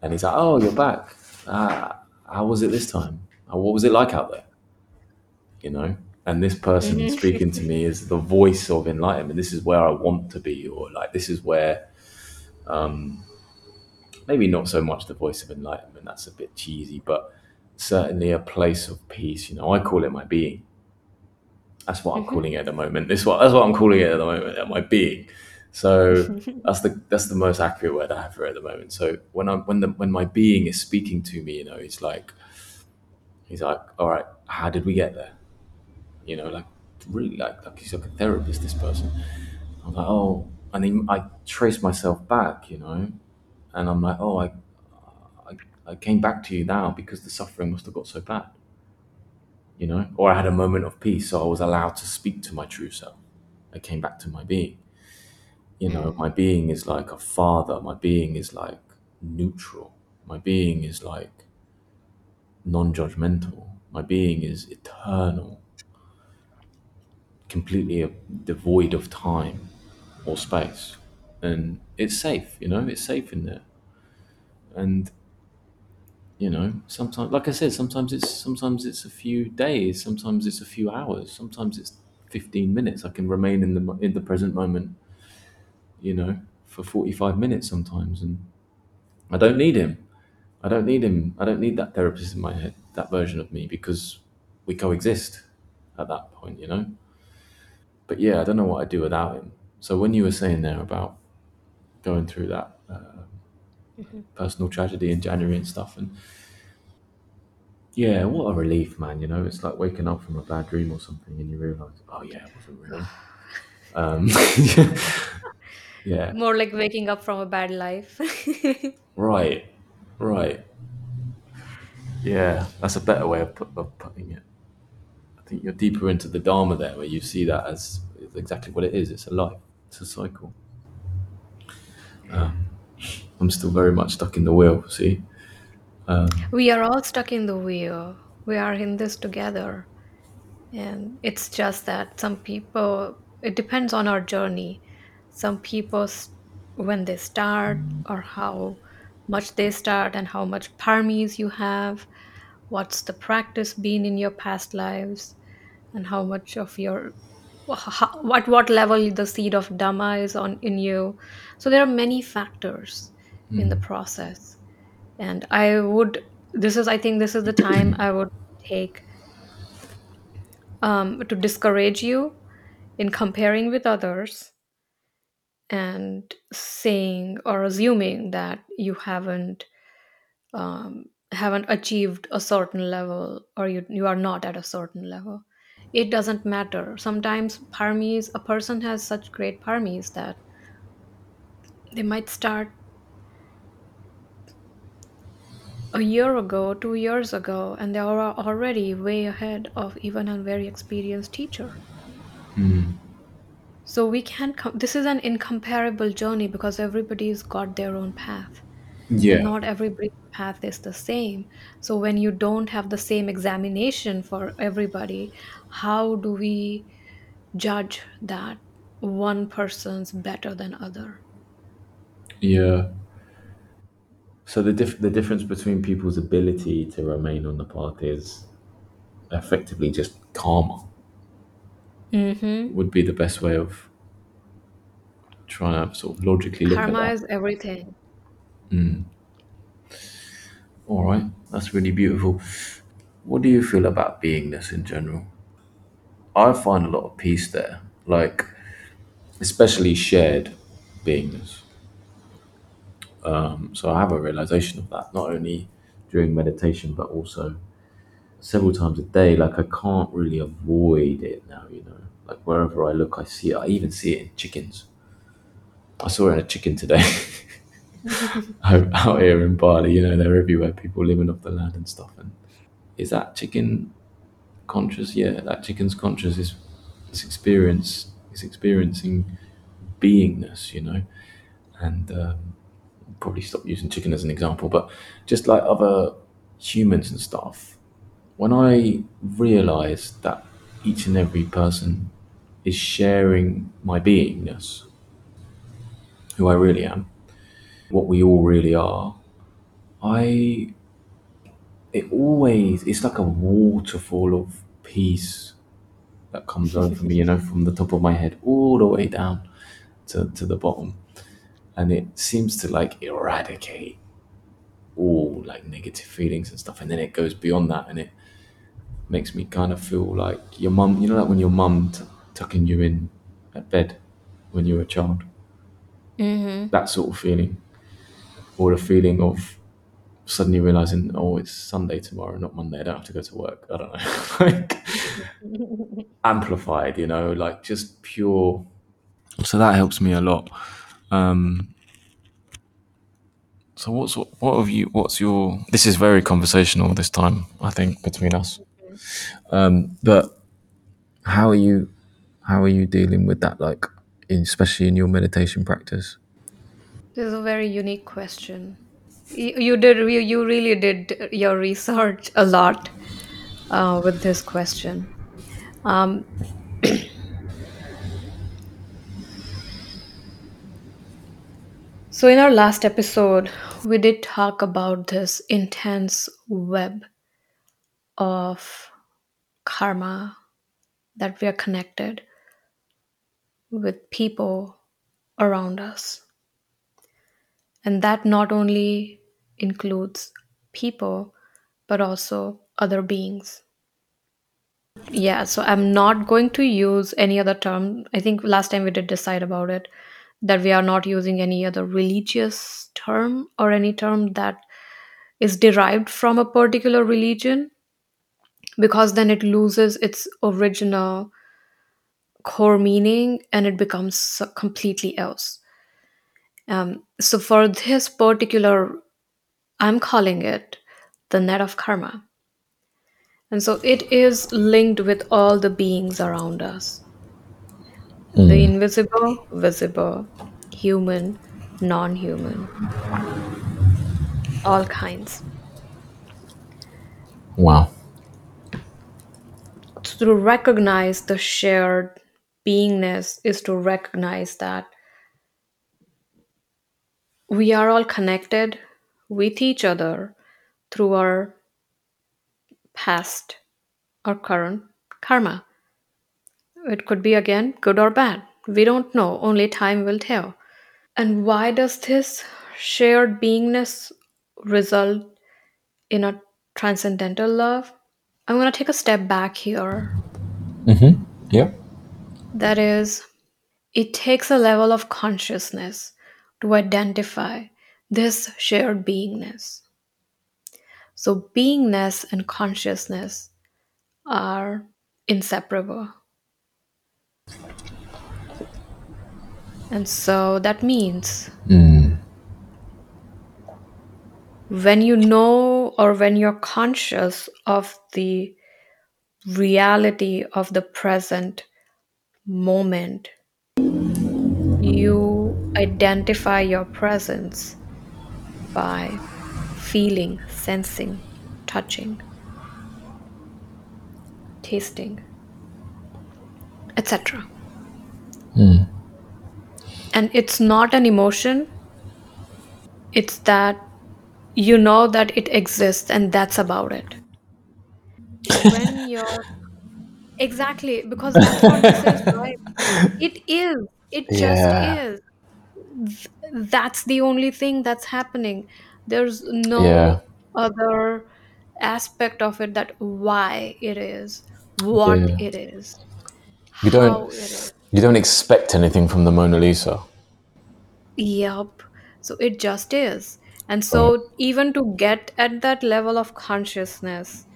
And he's like oh you're back. Uh, how was it this time? Uh, what was it like out there? You know? And this person hmm speaking to me is the voice of enlightenment. This is where i want to be or like this is where maybe not so much the voice of enlightenment, that's a bit cheesy, but certainly a place of peace. You know, I call it my being. That's what I'm hmm calling it at the moment. This what that's what I'm calling it at the moment, my being. So that's the that's the most accurate word I have for it at the moment. So when I'm when the when my being is speaking to me, you know, it's like he's like, all right, how did we get there? You know, like really like like he's like a therapist. This person. I'm like, oh, and then I trace myself back, you know, and I'm like, oh, I I, I came back to you now because the suffering must have got so bad, you know, or I had a moment of peace, so I was allowed to speak to my true self. I came back to my being. You know, Mm. my being is like a father. My being is like neutral. My being is like non-judgmental. My being is eternal, completely devoid of time or space, and it's safe. You know, it's safe in there. And you know sometimes like i said sometimes it's sometimes it's a few days sometimes it's a few hours sometimes it's 15 minutes i can remain in the in the present moment you know for 45 minutes sometimes and i don't need him i don't need him i don't need that therapist in my head that version of me because we coexist at that point you know but yeah i don't know what i'd do without him so when you were saying there about going through that uh, Mhm. personal tragedy in january and stuff and Yeah, what a relief, man. You know, it's like waking up from a bad dream or something and you realize, oh, yeah, it wasn't real. Um, yeah, More like waking up from a bad life. right, right. Yeah, that's a better way of, put, of putting it. I think you're deeper into the Dharma there, where you see that as exactly what it is. It's a life, it's a cycle. Um, I'm still very much stuck in the wheel, see? Um, we are all stuck in the wheel. We are in this together. And it's just that some people, it depends on our journey. Some people, when they start, or how much they start, and how much parmis you have, what's the practice been in your past lives, and how much of your how, what what level the seed of dhamma is on in you. So there are many factors in the process. And i would this is i think this is the time i would take um, to discourage you in comparing with others and saying or assuming that you haven't um, haven't achieved a certain level or you, you are not at a certain level it doesn't matter. Sometimes Parmis, a person has such great Parmis that they might start a year ago two years ago and they are already way ahead of even a very experienced teacher. Mm-hmm. So we can't com- this is an incomparable journey because everybody's got their own path. And yeah, not everybody's path is the same. So when you don't have the same examination for everybody how do we judge that one person's better than other yeah. So the dif- the difference between people's ability to remain on the path is effectively just karma. mm-hmm. Would be the best way of trying to sort of logically look at karma that. is everything All right, that's really beautiful. What do you feel about beingness in general? I find a lot of peace there, like especially shared beingness. Um, so I have a realization of that not only during meditation but also several times a day. Like I can't really avoid it now, you know. Like wherever I look, I see it. I even see it in chickens. I saw it in a chicken today. out out here in Bali, you know, they're everywhere. People living off the land and stuff. And is that chicken conscious? Yeah, that chicken's conscious is it's experience is experiencing beingness, you know. And um, probably stop using chicken as an example, but just like other humans and stuff. When I realised that each and every person is sharing my beingness, who I really am, what we all really are, I it always it's like a waterfall of peace that comes over me, you know, from the top of my head all the way down to, to the bottom. And it seems to like eradicate. all like negative feelings and stuff, and then it goes beyond that, and it makes me kind of feel like your mum. You know, like when your mum t- tucking you in at bed when you were a child. Mm-hmm. That sort of feeling, or the feeling of suddenly realizing, oh, it's Sunday tomorrow, not Monday. I don't have to go to work. I don't know, like amplified. You know, like just pure. So that helps me a lot. Um, so what's what have you? What's your? This is very conversational this time. I think between us. Um, but how are you? How are you dealing with that? Like, in, especially in your meditation practice. This is a very unique question. You, did you, you really did your research a lot uh, with this question. Um, so in our last episode, we did talk about this intense web of karma that we are connected with people around us. And that not only includes people, but also other beings. Yeah, so I'm not going to use any other term. I think last time we did decide about it that we are not using any other religious term or any term that is derived from a particular religion because then it loses its original core meaning and it becomes completely else. Um, so for this particular, I'm calling it the net of karma. And so it is linked with all the beings around us the hmm. invisible, visible, human, non human, all kinds. Wow. To recognize the shared beingness is to recognize that we are all connected with each other through our past or current karma. It could be again good or bad. We don't know, only time will tell. And why does this shared beingness result in a transcendental love? I'm going to take a step back here. Mm-hmm. Yep. That is, it takes a level of consciousness to identify this shared beingness. So, beingness and consciousness are inseparable. And so that means hmm. when you know or when you're conscious of the reality of the present moment, you identify your presence by feeling, sensing, touching, tasting, etc. Hmm. And it's not an emotion, it's that you know that it exists and that's about it. When you're exactly because that's what this is, right? It is, it just Yeah. is. Th- That's the only thing that's happening. There's Yeah. no other aspect of it that why it is, what Yeah. it is, You don't. how it is. You don't expect anything from the Mona Lisa. Yep. So it just is. And Right. so, even to get at that level of consciousness,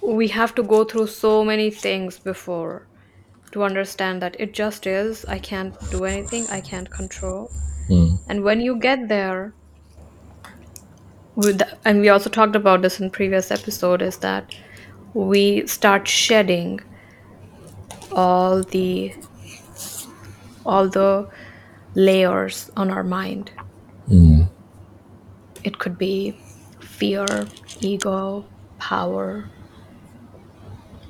we have to go through so many things before to understand that it just is. I can't do anything, I can't control. Hmm. And when you get there, with and we also talked about this in previous episode, is that we start shedding all the all the layers on our mind. Hmm. It could be fear, ego, power.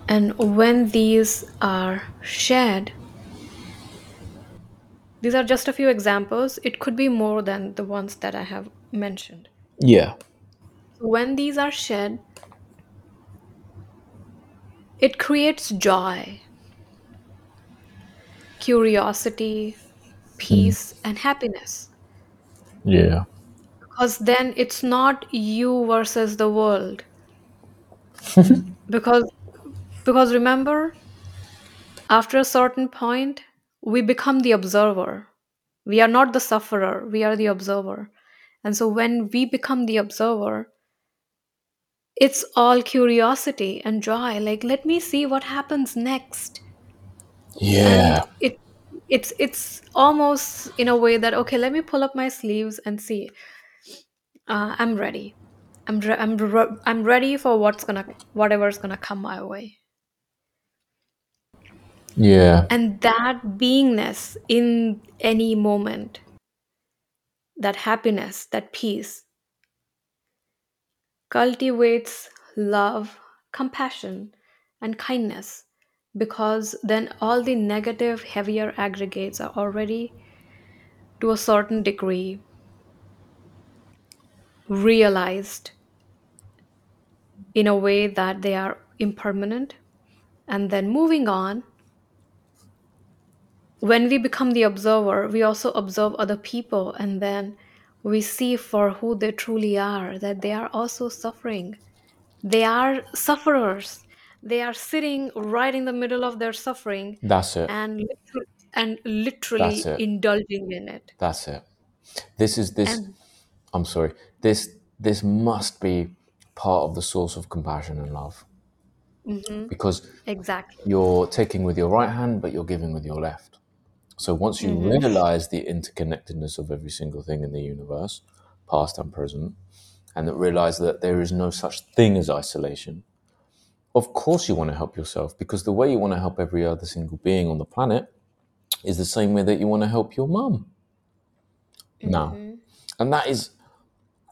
And when these are shared, these are just a few examples. It could be more than the ones that I have mentioned. Yeah. When these are shared, it creates joy, curiosity, peace, mm-hmm. and happiness. Yeah. because then it's not you versus the world because because remember after a certain point we become the observer. We are not the sufferer we are the observer. And so when we become the observer it's all curiosity and joy. Like let me see what happens next. And Yeah. it it's it's almost in a way that okay let me pull up my sleeves and see. Uh, i'm ready. I'm re- i'm re- i'm ready for what's gonna whatever's gonna come my way Yeah. and that beingness in any moment that happiness that peace cultivates love compassion and kindness because then all the negative heavier aggregates are already to a certain degree realized in a way that they are impermanent and then moving on when we become the observer we also observe other people and then we see for who they truly are that they are also suffering they are sufferers they are sitting right in the middle of their suffering That's it. and liter- and literally it. indulging in it That's it. This is this. and I'm sorry. This this must be part of the source of compassion and love Mhm. because exactly you're taking with your right hand, but you're giving with your left. So once you Mhm. realize the interconnectedness of every single thing in the universe, past and present, and that realize that there is no such thing as isolation, of course you want to help yourself because the way you want to help every other single being on the planet is the same way that you want to help your mum. Now, Mhm. and that is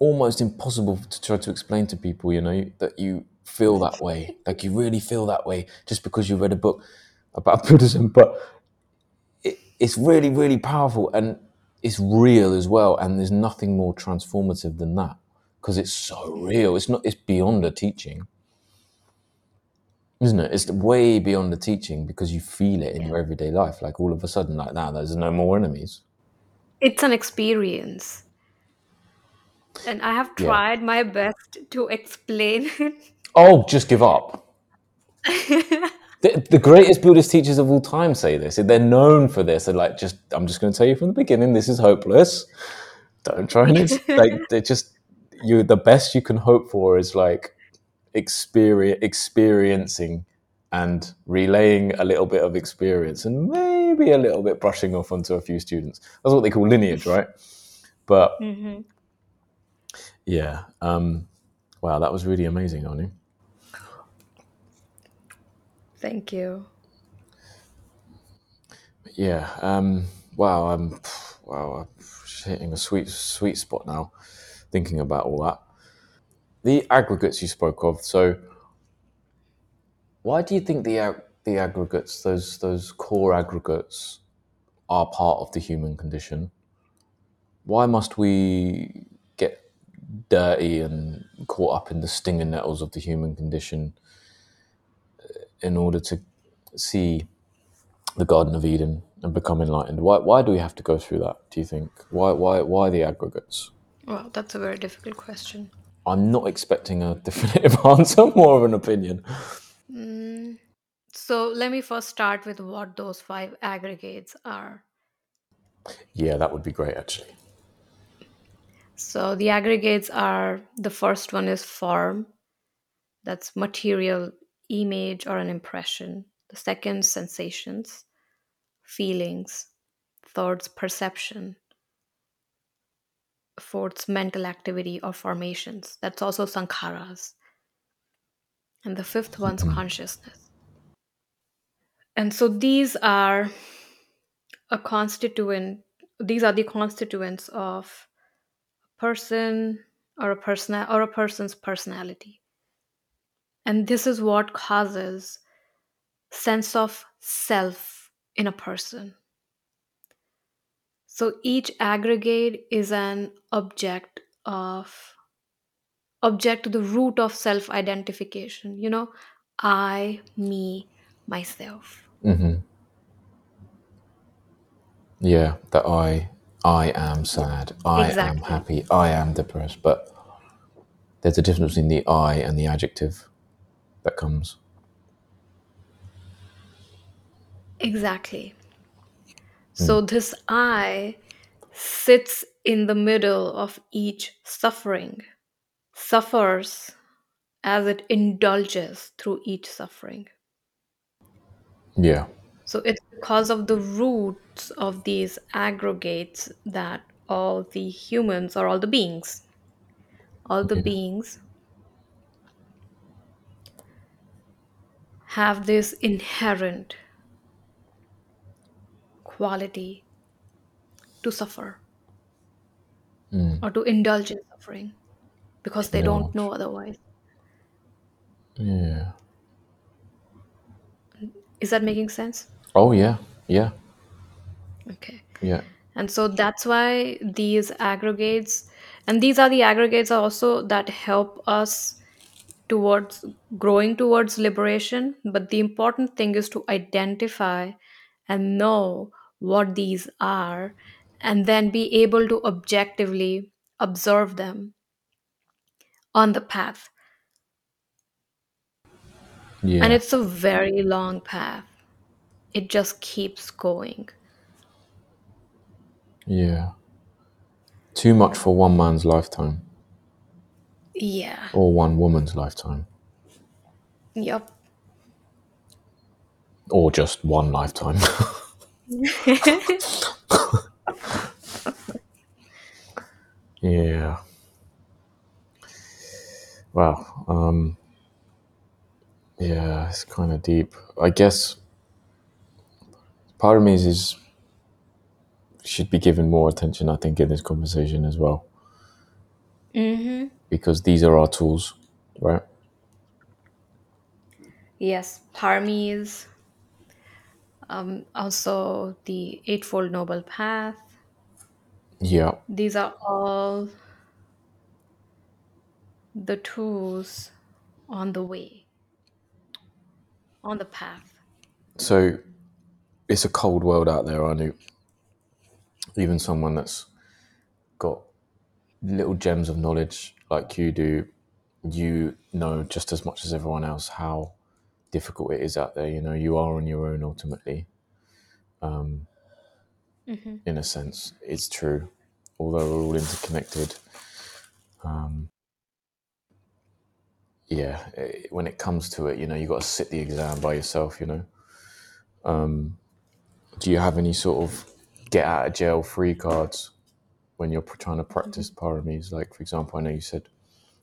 almost impossible to try to explain to people, you know, that you feel that way. Like you really feel that way just because you read a book about Buddhism. But it's really, really powerful and it's real as well. And there's nothing more transformative than that because it's so real. It's not, it's beyond a teaching, isn't it? It's way beyond the teaching because you feel it in Yeah. your everyday life. Like all of a sudden, like now, there's no more enemies. it's an experience and i have Yeah. tried my best to explain it Oh, just give up. The, the greatest Buddhist teachers of all time say this. They're known for this. They're like, just I'm just going to tell you from the beginning, this is hopeless. Don't try and it's like they just you. The best you can hope for is like experience, experiencing, and relaying a little bit of experience, and maybe a little bit brushing off onto a few students. That's what they call lineage, right? But Mhm. yeah, um, wow, that was really amazing, Anu. Thank you Yeah. Um, wow. I'm wow. I'm hitting a sweet sweet spot now, thinking about all that. The aggregates you spoke of. So, why do you think the the aggregates, those those core aggregates, are part of the human condition? Why must we get dirty and caught up in the stinging nettles of the human condition in order to see the Garden of Eden and become enlightened? Why, why do we have to go through that? Do you think? Why why why the aggregates? well that's a very difficult question I'm not expecting a definitive answer, more of an opinion. Mm, so let me first start with what those five aggregates are Yeah, that would be great, actually. so the aggregates are the first one is form that's material image or an impression. The second sensations feelings thirds perception. Fourth mental activity or formations. That's also sankharas. And the fifth one's mm-hmm. consciousness. And so these are a constituent these are the constituents of a person or a person or a person's personality and this is what causes sense of self in a person so each aggregate is an object of object to the root of self identification you know i me myself Mm-hmm. Yeah, that I, I am sad. I am happy. I am depressed. But there's a difference between the I and the adjective that comes. Exactly. Hmm. So this I sits in the middle of each suffering, suffers as it indulges through each suffering. Yeah. So it's because of the roots of these aggregates that all the humans or all the beings, all the beings have this inherent quality to suffer hmm. or to indulge in suffering because they don't know otherwise. Yeah. Is that making sense? Oh yeah. Yeah. Okay. Yeah. And so that's why these aggregates, and these are the aggregates also that help us towards growing towards liberation. But the important thing is to identify and know what these are, and then be able to objectively observe them on the path. And Yeah. it's a very long path, it just keeps going. Yeah. Too much for one man's lifetime Yeah. or one woman's lifetime Yep. or just one lifetime. yeah. Wow. Um, yeah, it's kind of deep. I guess part of me is, is should be given more attention. I think in this conversation as well hmm because these are our tools, right? Yes, Parmis, um, also the Eightfold Noble Path. Yeah. These are all the tools on the way, on the path. So it's a cold world out there. I knew even someone that's got little gems of knowledge like you do, you know just as much as everyone else how difficult it is out there. You know, you are on your own ultimately. Um, hmm in a sense, it's true. Although we're all interconnected. Um, yeah, eh, when it comes to it, you know, you got to sit the exam by yourself. You know. Um, do you have any sort of get out of jail free cards when you're trying to practice paramis? Like, for example, I know you said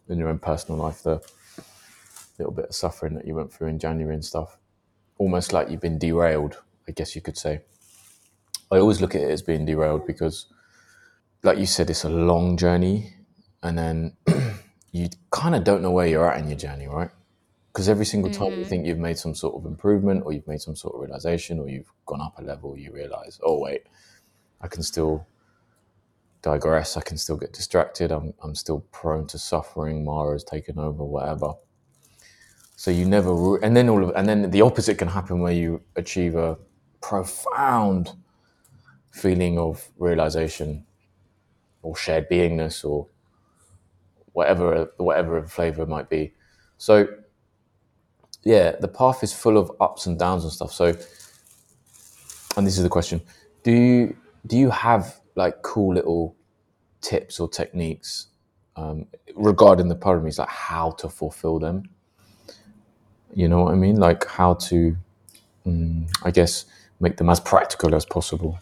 in your own personal life the little bit of suffering that you went through in January and stuff, almost like you've been derailed. I guess you could say. I always look at it as being derailed because, like you said, it's a long journey, and then you kind of don't know where you're at in your journey, right? Because every single time you hmm think you've made some sort of improvement, or you've made some sort of realization, or you've gone up a level, you realize, oh wait, I can still digress. I can still get distracted. I'm, I'm still prone to suffering. Mara's taken over, whatever. So you never, and then all of, and then the opposite can happen where you achieve a profound feeling of realization or shared beingness or whatever, whatever flavor it might be. So yeah, the path is full of ups and downs and stuff. So, and this is the question: Do you do you have like cool little tips or techniques um, regarding the paramis, like how to fulfill them? You know what I mean? Like how to, mm, I guess, make them as practical as possible.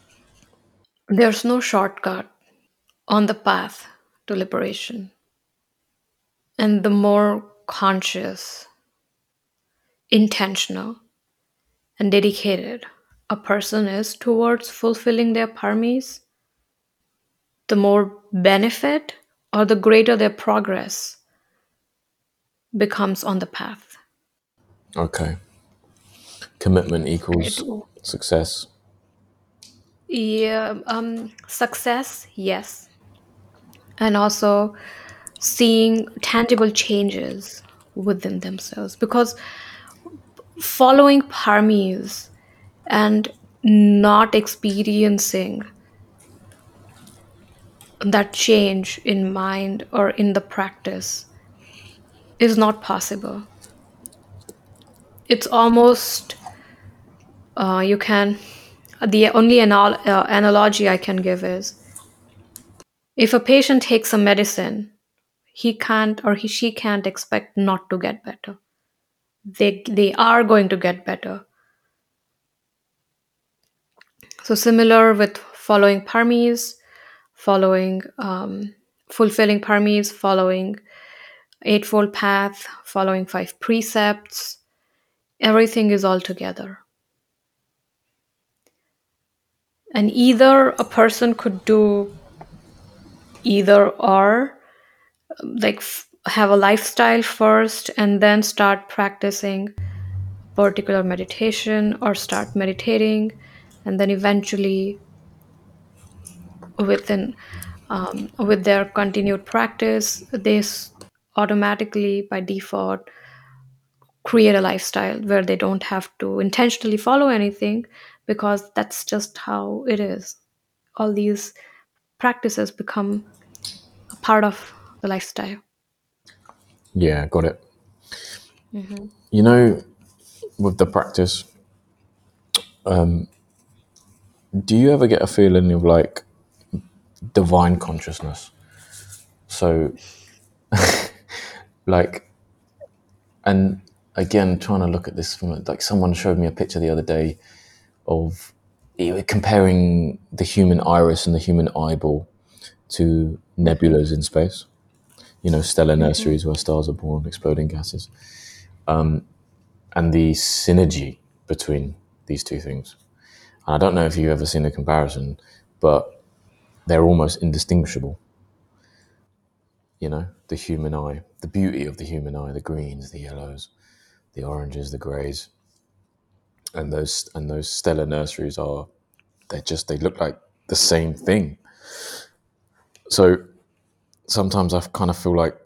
There's no shortcut on the path to liberation. And the more conscious, intentional, and dedicated a person is towards fulfilling their parmis, the more benefit or the greater their progress becomes on the path. Okay. Commitment equals success. yeah, um, success, yes, and also seeing tangible changes within themselves because following parmis and not experiencing that change in mind or in the practice is not possible. It's almost, uh, you can, the only anal- uh, analogy I can give is if a patient takes a medicine, he can't or he, she can't expect not to get better. They, they are going to get better. So, similar with following paramis, following, um, fulfilling paramis, following Eightfold Path, following five precepts, everything is all together. And either a person could do either or, like f- have a lifestyle first and then start practicing particular meditation or start meditating and then eventually within um, with their continued practice they s- automatically by default create a lifestyle where they don't have to intentionally follow anything because that's just how it is. All these practices become a part of the lifestyle. Yeah, got it. hmm You know, with the practice, um, do you ever get a feeling of like divine consciousness? So, like, and again, trying to look at this from like someone showed me a picture the other day of comparing the human iris and the human eyeball to nebulas in space. You know, stellar hmm nurseries where stars are born, exploding gases, and the synergy between these two things. And I don't know if you've ever seen a comparison, but they're almost indistinguishable. You know, the human eye, the beauty of the human eye, the greens, the yellows, the oranges, the greys, and those and those stellar nurseries are they just they look like the same thing. So sometimes I kind of feel like,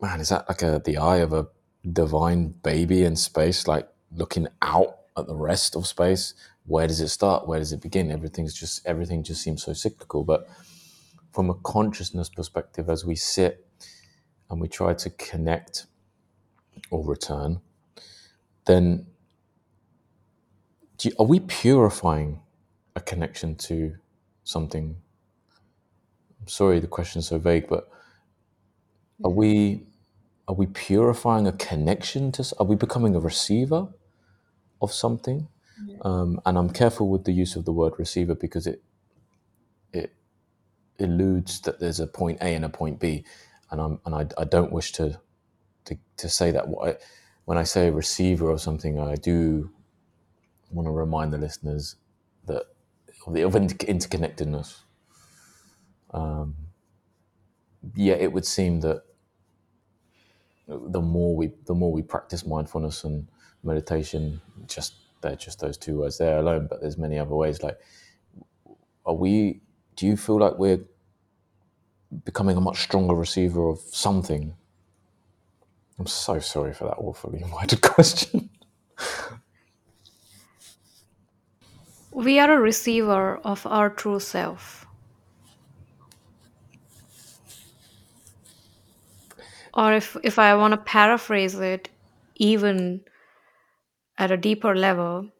man, is that like a the eye of a divine baby in space, like looking out at the rest of space? Where does it start? Where does it begin? Everything's just everything just seems so cyclical. But from a consciousness perspective, as we sit and we try to connect or return, then do you, are we purifying a connection to something? I'm sorry, the question's so vague, but are we are we purifying a connection to? Are we becoming a receiver of something? Um, and I'm careful with the use of the word receiver because it it eludes that there's a point A and a point B, and I'm and I, I don't wish to to, to say that. What I, when I say receiver of something, I do want to remind the listeners that of the of inter- interconnectedness. Yeah, it would seem that the more we the more we practice mindfulness and meditation, just they're just those two words there alone. But there's many other ways. Like, are we? Do you feel like we're becoming a much stronger receiver of something? I'm so sorry for that awfully worded question. We are a receiver of our true self. Or if, if I want to paraphrase it even at a deeper level,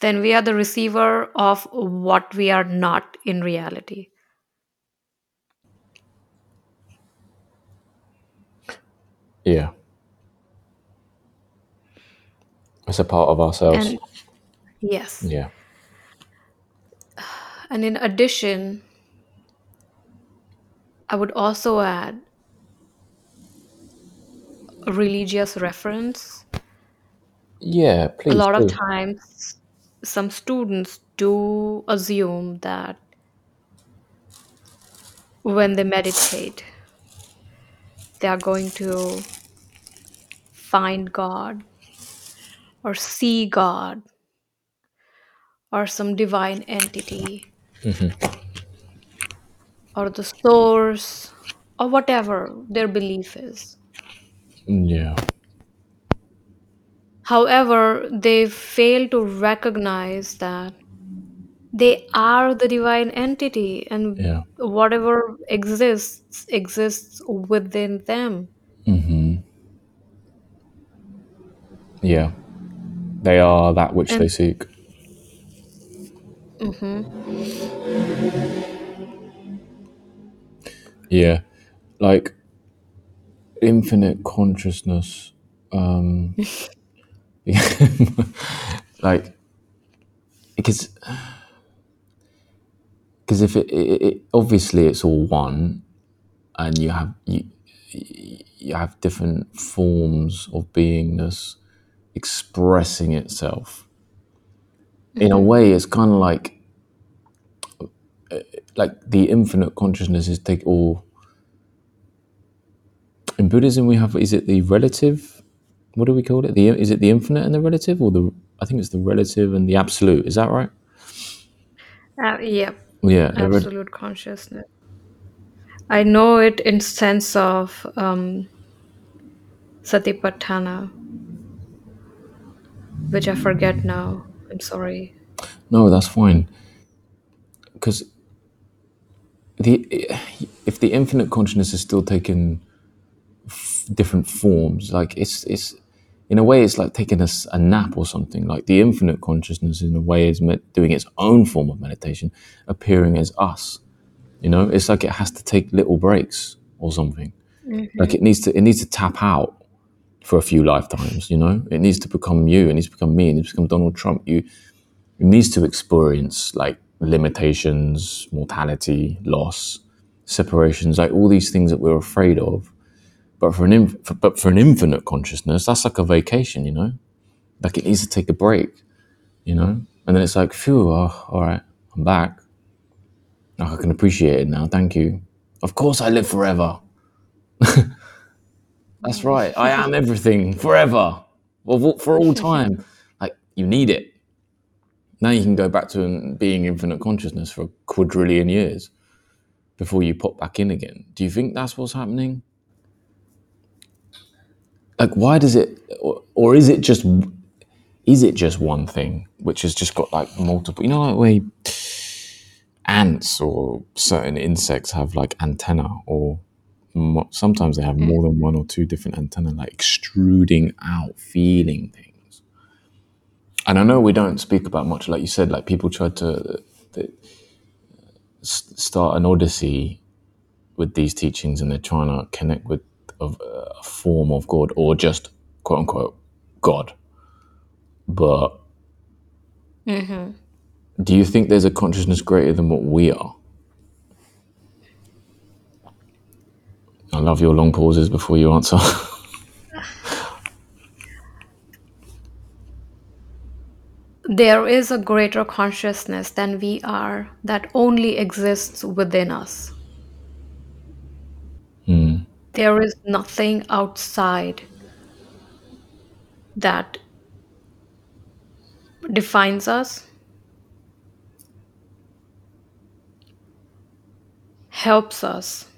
then we are the receiver of what we are not in reality. Yeah, it's a part of ourselves. And yes. Yeah, And in addition, I would also add religious reference. yeah. A Please lot of do. times, some students do assume that when they meditate, they are going to find God or see God or some divine entity mm-hmm. or the source or whatever their belief is. Yeah, However, they fail to recognize that they are the divine entity and Yeah. whatever exists exists within them Mm-hmm. Yeah. They are that which they and seek. mhm. Yeah. Like infinite consciousness. Um like because because if it, it, it obviously it's all one and you have you you have different forms of beingness expressing itself in a Mhm. way it's kind of like like the infinite consciousness is take all in buddhism we have is it the relative? What do we call it? The is it the infinite and the relative or the i think it's the relative and the absolute. Is that right? Uh, yep yeah the re- absolute consciousness. I know it in sense of um satipatthana which i forget now. I'm sorry. No that's fine. Because the if the infinite consciousness is still taking different forms. Like it's it's in a way it's like taking a, a nap or something. Like the infinite consciousness in a way is doing its own form of meditation appearing as us. You know it's like it has to take little breaks or something. Like Mhm. it needs to it needs to tap out for a few lifetimes you know? It needs to become you it needs to become me it needs to become donald trump. You it needs to experience like limitations mortality loss separations like all these things that we're afraid of but for an inf- but for an infinite consciousness that's like a vacation you know? Like it needs to take a break you know? And then it's like phew oh, all right i'm back. Like, i can appreciate it now thank you. Of course i live forever. That's right i am everything forever. Well, for all time. Like you need it. Now you can go back to being infinite consciousness for a quadrillion years before you pop back in again. Do you think that's what's happening like why does it or, or is it just is it just one thing which has just got like multiple you know like way ants or certain insects have like antenna or mo- sometimes they have more mm. than one or two different antenna like extruding out feeling things. And i know we don't speak about much like you said like people tried to they, start an odyssey with these teachings and they're trying to connect with a, a form of god or just quote unquote god but Mhm. do you think there's a consciousness greater than what we are i love your long pauses before you answer there is a greater consciousness than we are that only exists within us. There is nothing outside that defines us. Helps us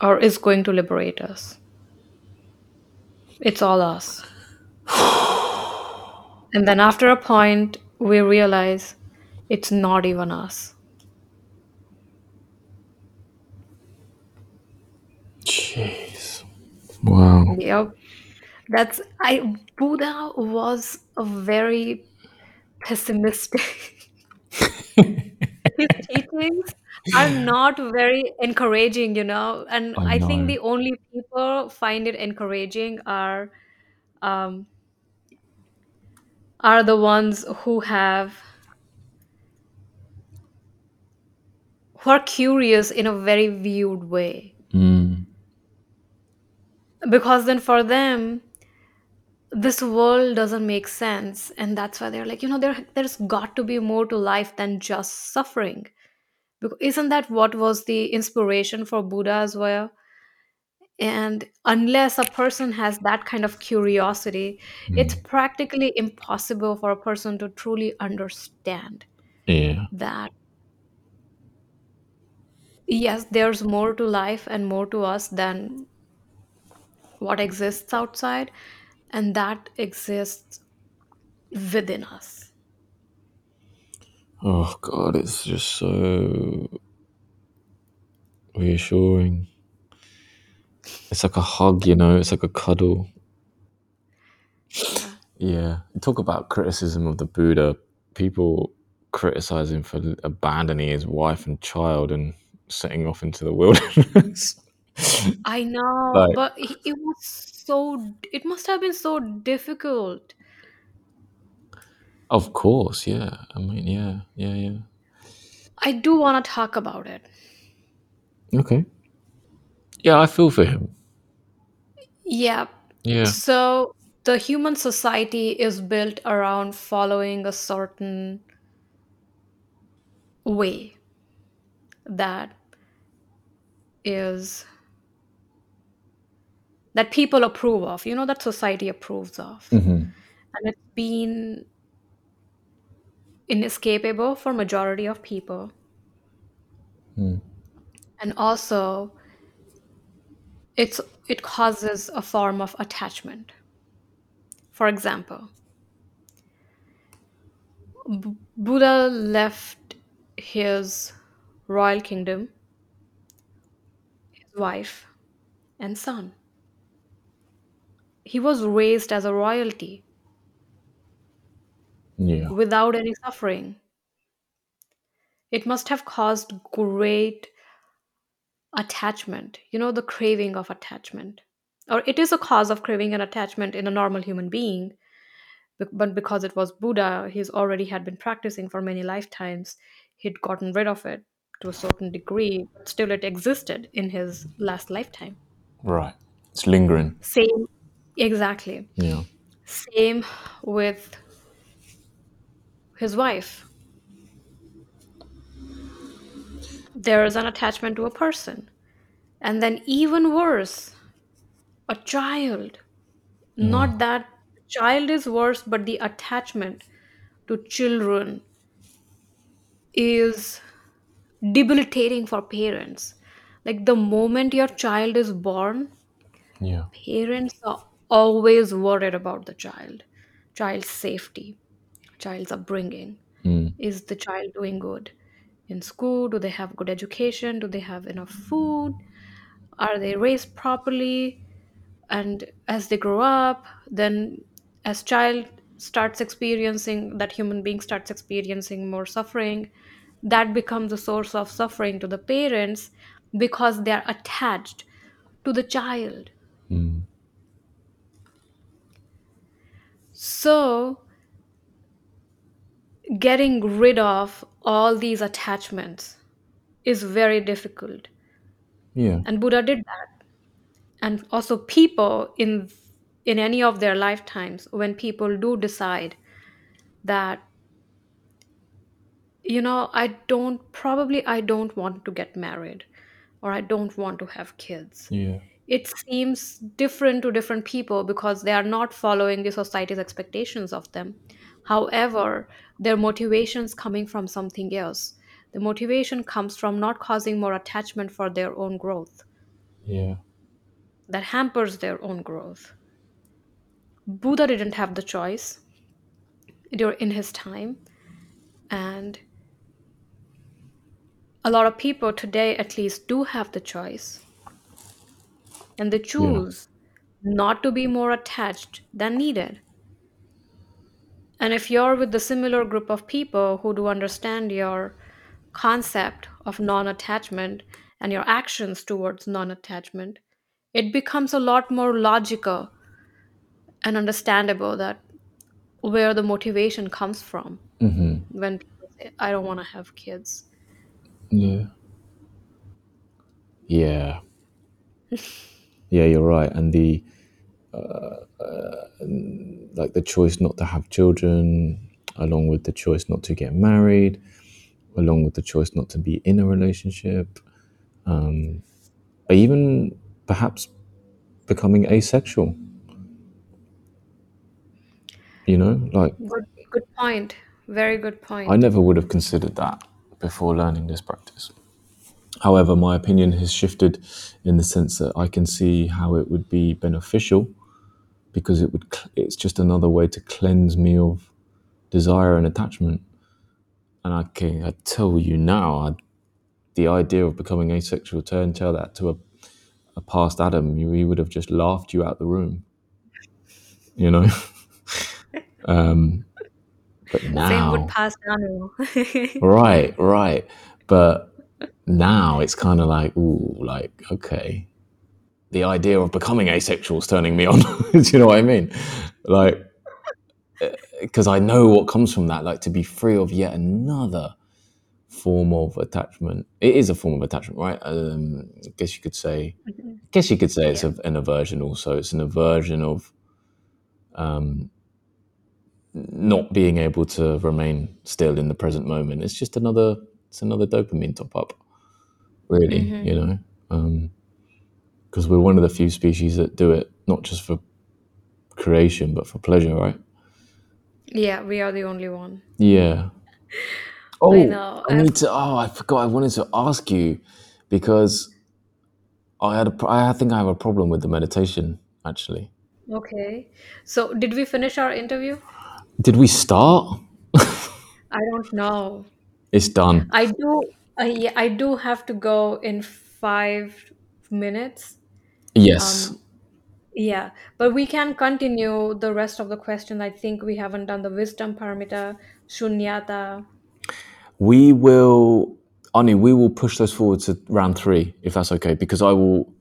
or is going to liberate us. It's all us. And then after a point we realize it's not even us jeez. Wow. Yep. That's i buddha was a very pessimistic his teachings are not very encouraging you know and i i think know. the only people find it encouraging are um, are the ones who have who are curious in a very viewed way. Because then for them this world doesn't make sense. And that's why they're like you know there there's got to be more to life than just suffering. Isn't that what was the inspiration for buddha as well? And unless a person has that kind of curiosity it's Mm. practically impossible for a person to truly understand yeah. that. Yes there's more to life and more to us than what exists outside and that exists within us Oh God, it's just so reassuring. It's like a hug, you know. It's like a cuddle. Yeah. Yeah. Talk about criticism of the Buddha. People criticize him for abandoning his wife and child and setting off into the wilderness. I know, like, but it was so, it must have been so difficult. of course, yeah. I mean, yeah, yeah, yeah. I do want to talk about it. Okay. Yeah, I feel for him. Yeah. Yeah. So the human society is built around following a certain way that is that people approve of, you know, that society approves of. Mm-hmm. And it's been inescapable for majority of people. Mm. And also it's it causes a form of attachment. For example, B- Buddha left his royal kingdom, his wife, and son. He was raised as a royalty Yeah. without any suffering. It must have caused great attachment, you know, the craving of attachment. Or it is a cause of craving and attachment in a normal human being, but because it was Buddha, he's already had been practicing for many lifetimes, he'd gotten rid of it to a certain degree, but still it existed in his last lifetime. Right. It's lingering. Same, exactly. Yeah. Same with his wife. There is an attachment to a person. And then, even worse, a child. Mm. Not that child is worse, but the attachment to children is debilitating for parents. Like the moment your child is born, Yeah. parents are always worried about the child, child's safety, child's upbringing. Mm. Is the child doing good in school? Do they have good education? Do they have enough food? Are they raised properly? And as they grow up, then as child starts experiencing that human being starts experiencing more suffering, that becomes a source of suffering to the parents because they are attached to the child. Mm. So, getting rid of all these attachments is very difficult. Yeah. And Buddha did that. And also people in in any of their lifetimes when people do decide that you know, I don't probably I don't want to get married or I don't want to have kids. Yeah. It seems different to different people because they are not following the society's expectations of them. However, their motivations coming from something else. The motivation comes from not causing more attachment for their own growth Yeah. that hampers their own growth. Buddha didn't have the choice dur- in his time, and a lot of people today at least do have the choice and they choose not to be more attached than needed. And if you're with the similar group of people who do understand your concept of non attachment and your actions towards non attachment, it becomes a lot more logical and understandable that where the motivation comes from Mm-hmm. when people say, I don't want to have kids. Yeah. Yeah. yeah, you're right. And the like the choice not to have children, along with the choice not to get married, along with the choice not to be in a relationship, um, even perhaps becoming asexual. You know, like Good, good point. Very good point. I never would have considered that before learning this practice. However, my opinion has shifted in the sense that I can see how it would be beneficial because it would it's just another way to cleanse me of desire and attachment. and I can I tell you now, I, the idea of becoming asexual, turn tell that to a, a past Adam, you, he would have just laughed you out the room. You know. um, but now, Same would pass Anu. right, right. But now it's kind of like, ooh, like okay, the idea of becoming asexual is turning me on. Do you know what I mean? Like, because I know what comes from that, like to be free of yet another form of attachment. It is a form of attachment, right? Um, I guess you could say. I guess you could say it's Yeah. a, an aversion. Also, it's an aversion of um, not being able to remain still in the present moment. It's just another. It's another dopamine top up, really. Mhm. You know, because we're one of the few species that do it not just for creation but for pleasure, right? yeah, we are the only one. Yeah. Oh, know, I need to. Oh, I forgot. I wanted to ask you because I had a. I think I have a problem with the meditation. Actually, Okay. So, did we finish our interview? did we start? I don't know. It's done. I do. I yeah, I do have to go in five minutes. Yes. Um, yeah, but we can continue the rest of the question. I think we haven't done the wisdom paramita, shunyata. we will. Anu, we will push those forward to round three if that's okay. Because I will.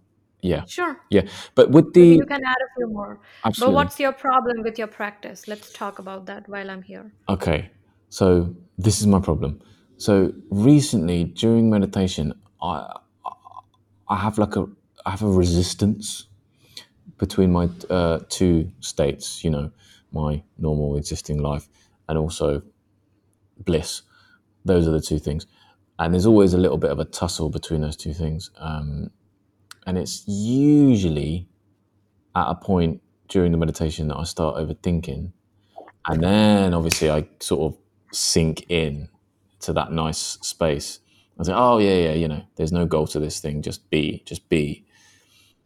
Yeah. Sure, Yeah. But with the you can add a few more. Absolutely. But what's your problem with your practice? Let's talk about that while I'm here. Okay, so this is my problem. So recently, during meditation, I I have like a I have a resistance between my uh, two states. You know, my normal existing life and also bliss. Those are the two things, and there's always a little bit of a tussle between those two things. Um, and it's usually at a point during the meditation that I start overthinking and then obviously I sort of sink in to that nice space. I say, oh yeah, yeah, you know, there's no goal to this thing. Just be, just be.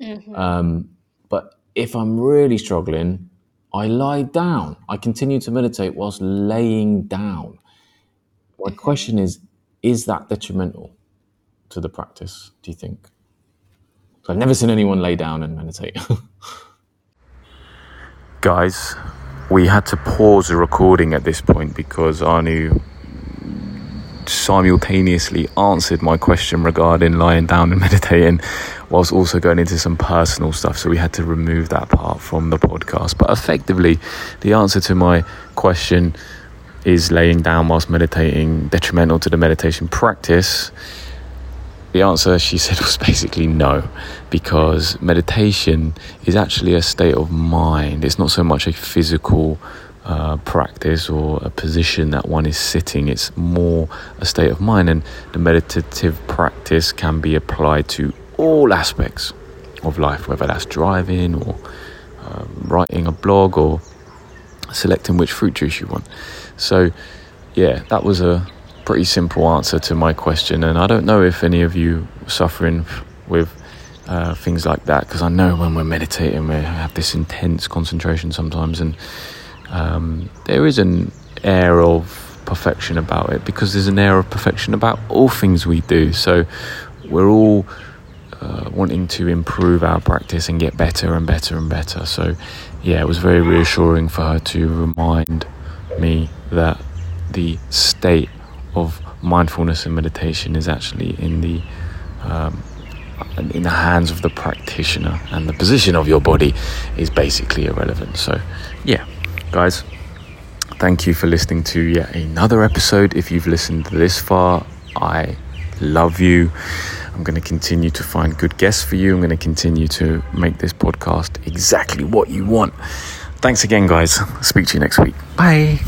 Mhm. Um, but if I'm really struggling, I lie down. I continue to meditate whilst laying down. My question is, is that detrimental to the practice? Do you think? So I've never seen anyone lay down and meditate. Guys, we had to pause the recording at this point because Anu simultaneously answered my question regarding lying down and meditating whilst also going into some personal stuff. So we had to remove that part from the podcast. But effectively the answer to my question is laying down whilst meditating detrimental to the meditation practice. The answer she said was basically no because meditation is actually a state of mind. It's not so much a physical uh, practice or a position that one is sitting it's more a state of mind. And the meditative practice can be applied to all aspects of life whether that's driving or um, writing a blog or selecting which fruit juice you want. So yeah that was a pretty simple answer to my question. And i don't know if any of you are suffering with uh, things like that because i know when we're meditating we have this intense concentration sometimes. And um, there is an air of perfection about it because there's an air of perfection about all things we do. So we're all uh, wanting to improve our practice and get better and better and better. So yeah it was very reassuring for her to remind me that the state of mindfulness and meditation is actually in the um, in the hands of the practitioner, and the position of your body is basically irrelevant. So, yeah, guys, thank you for listening to yet another episode. If you've listened this far, I love you. I'm going to continue to find good guests for you. I'm going to continue to make this podcast exactly what you want. Thanks again, guys. Speak to you next week. Bye.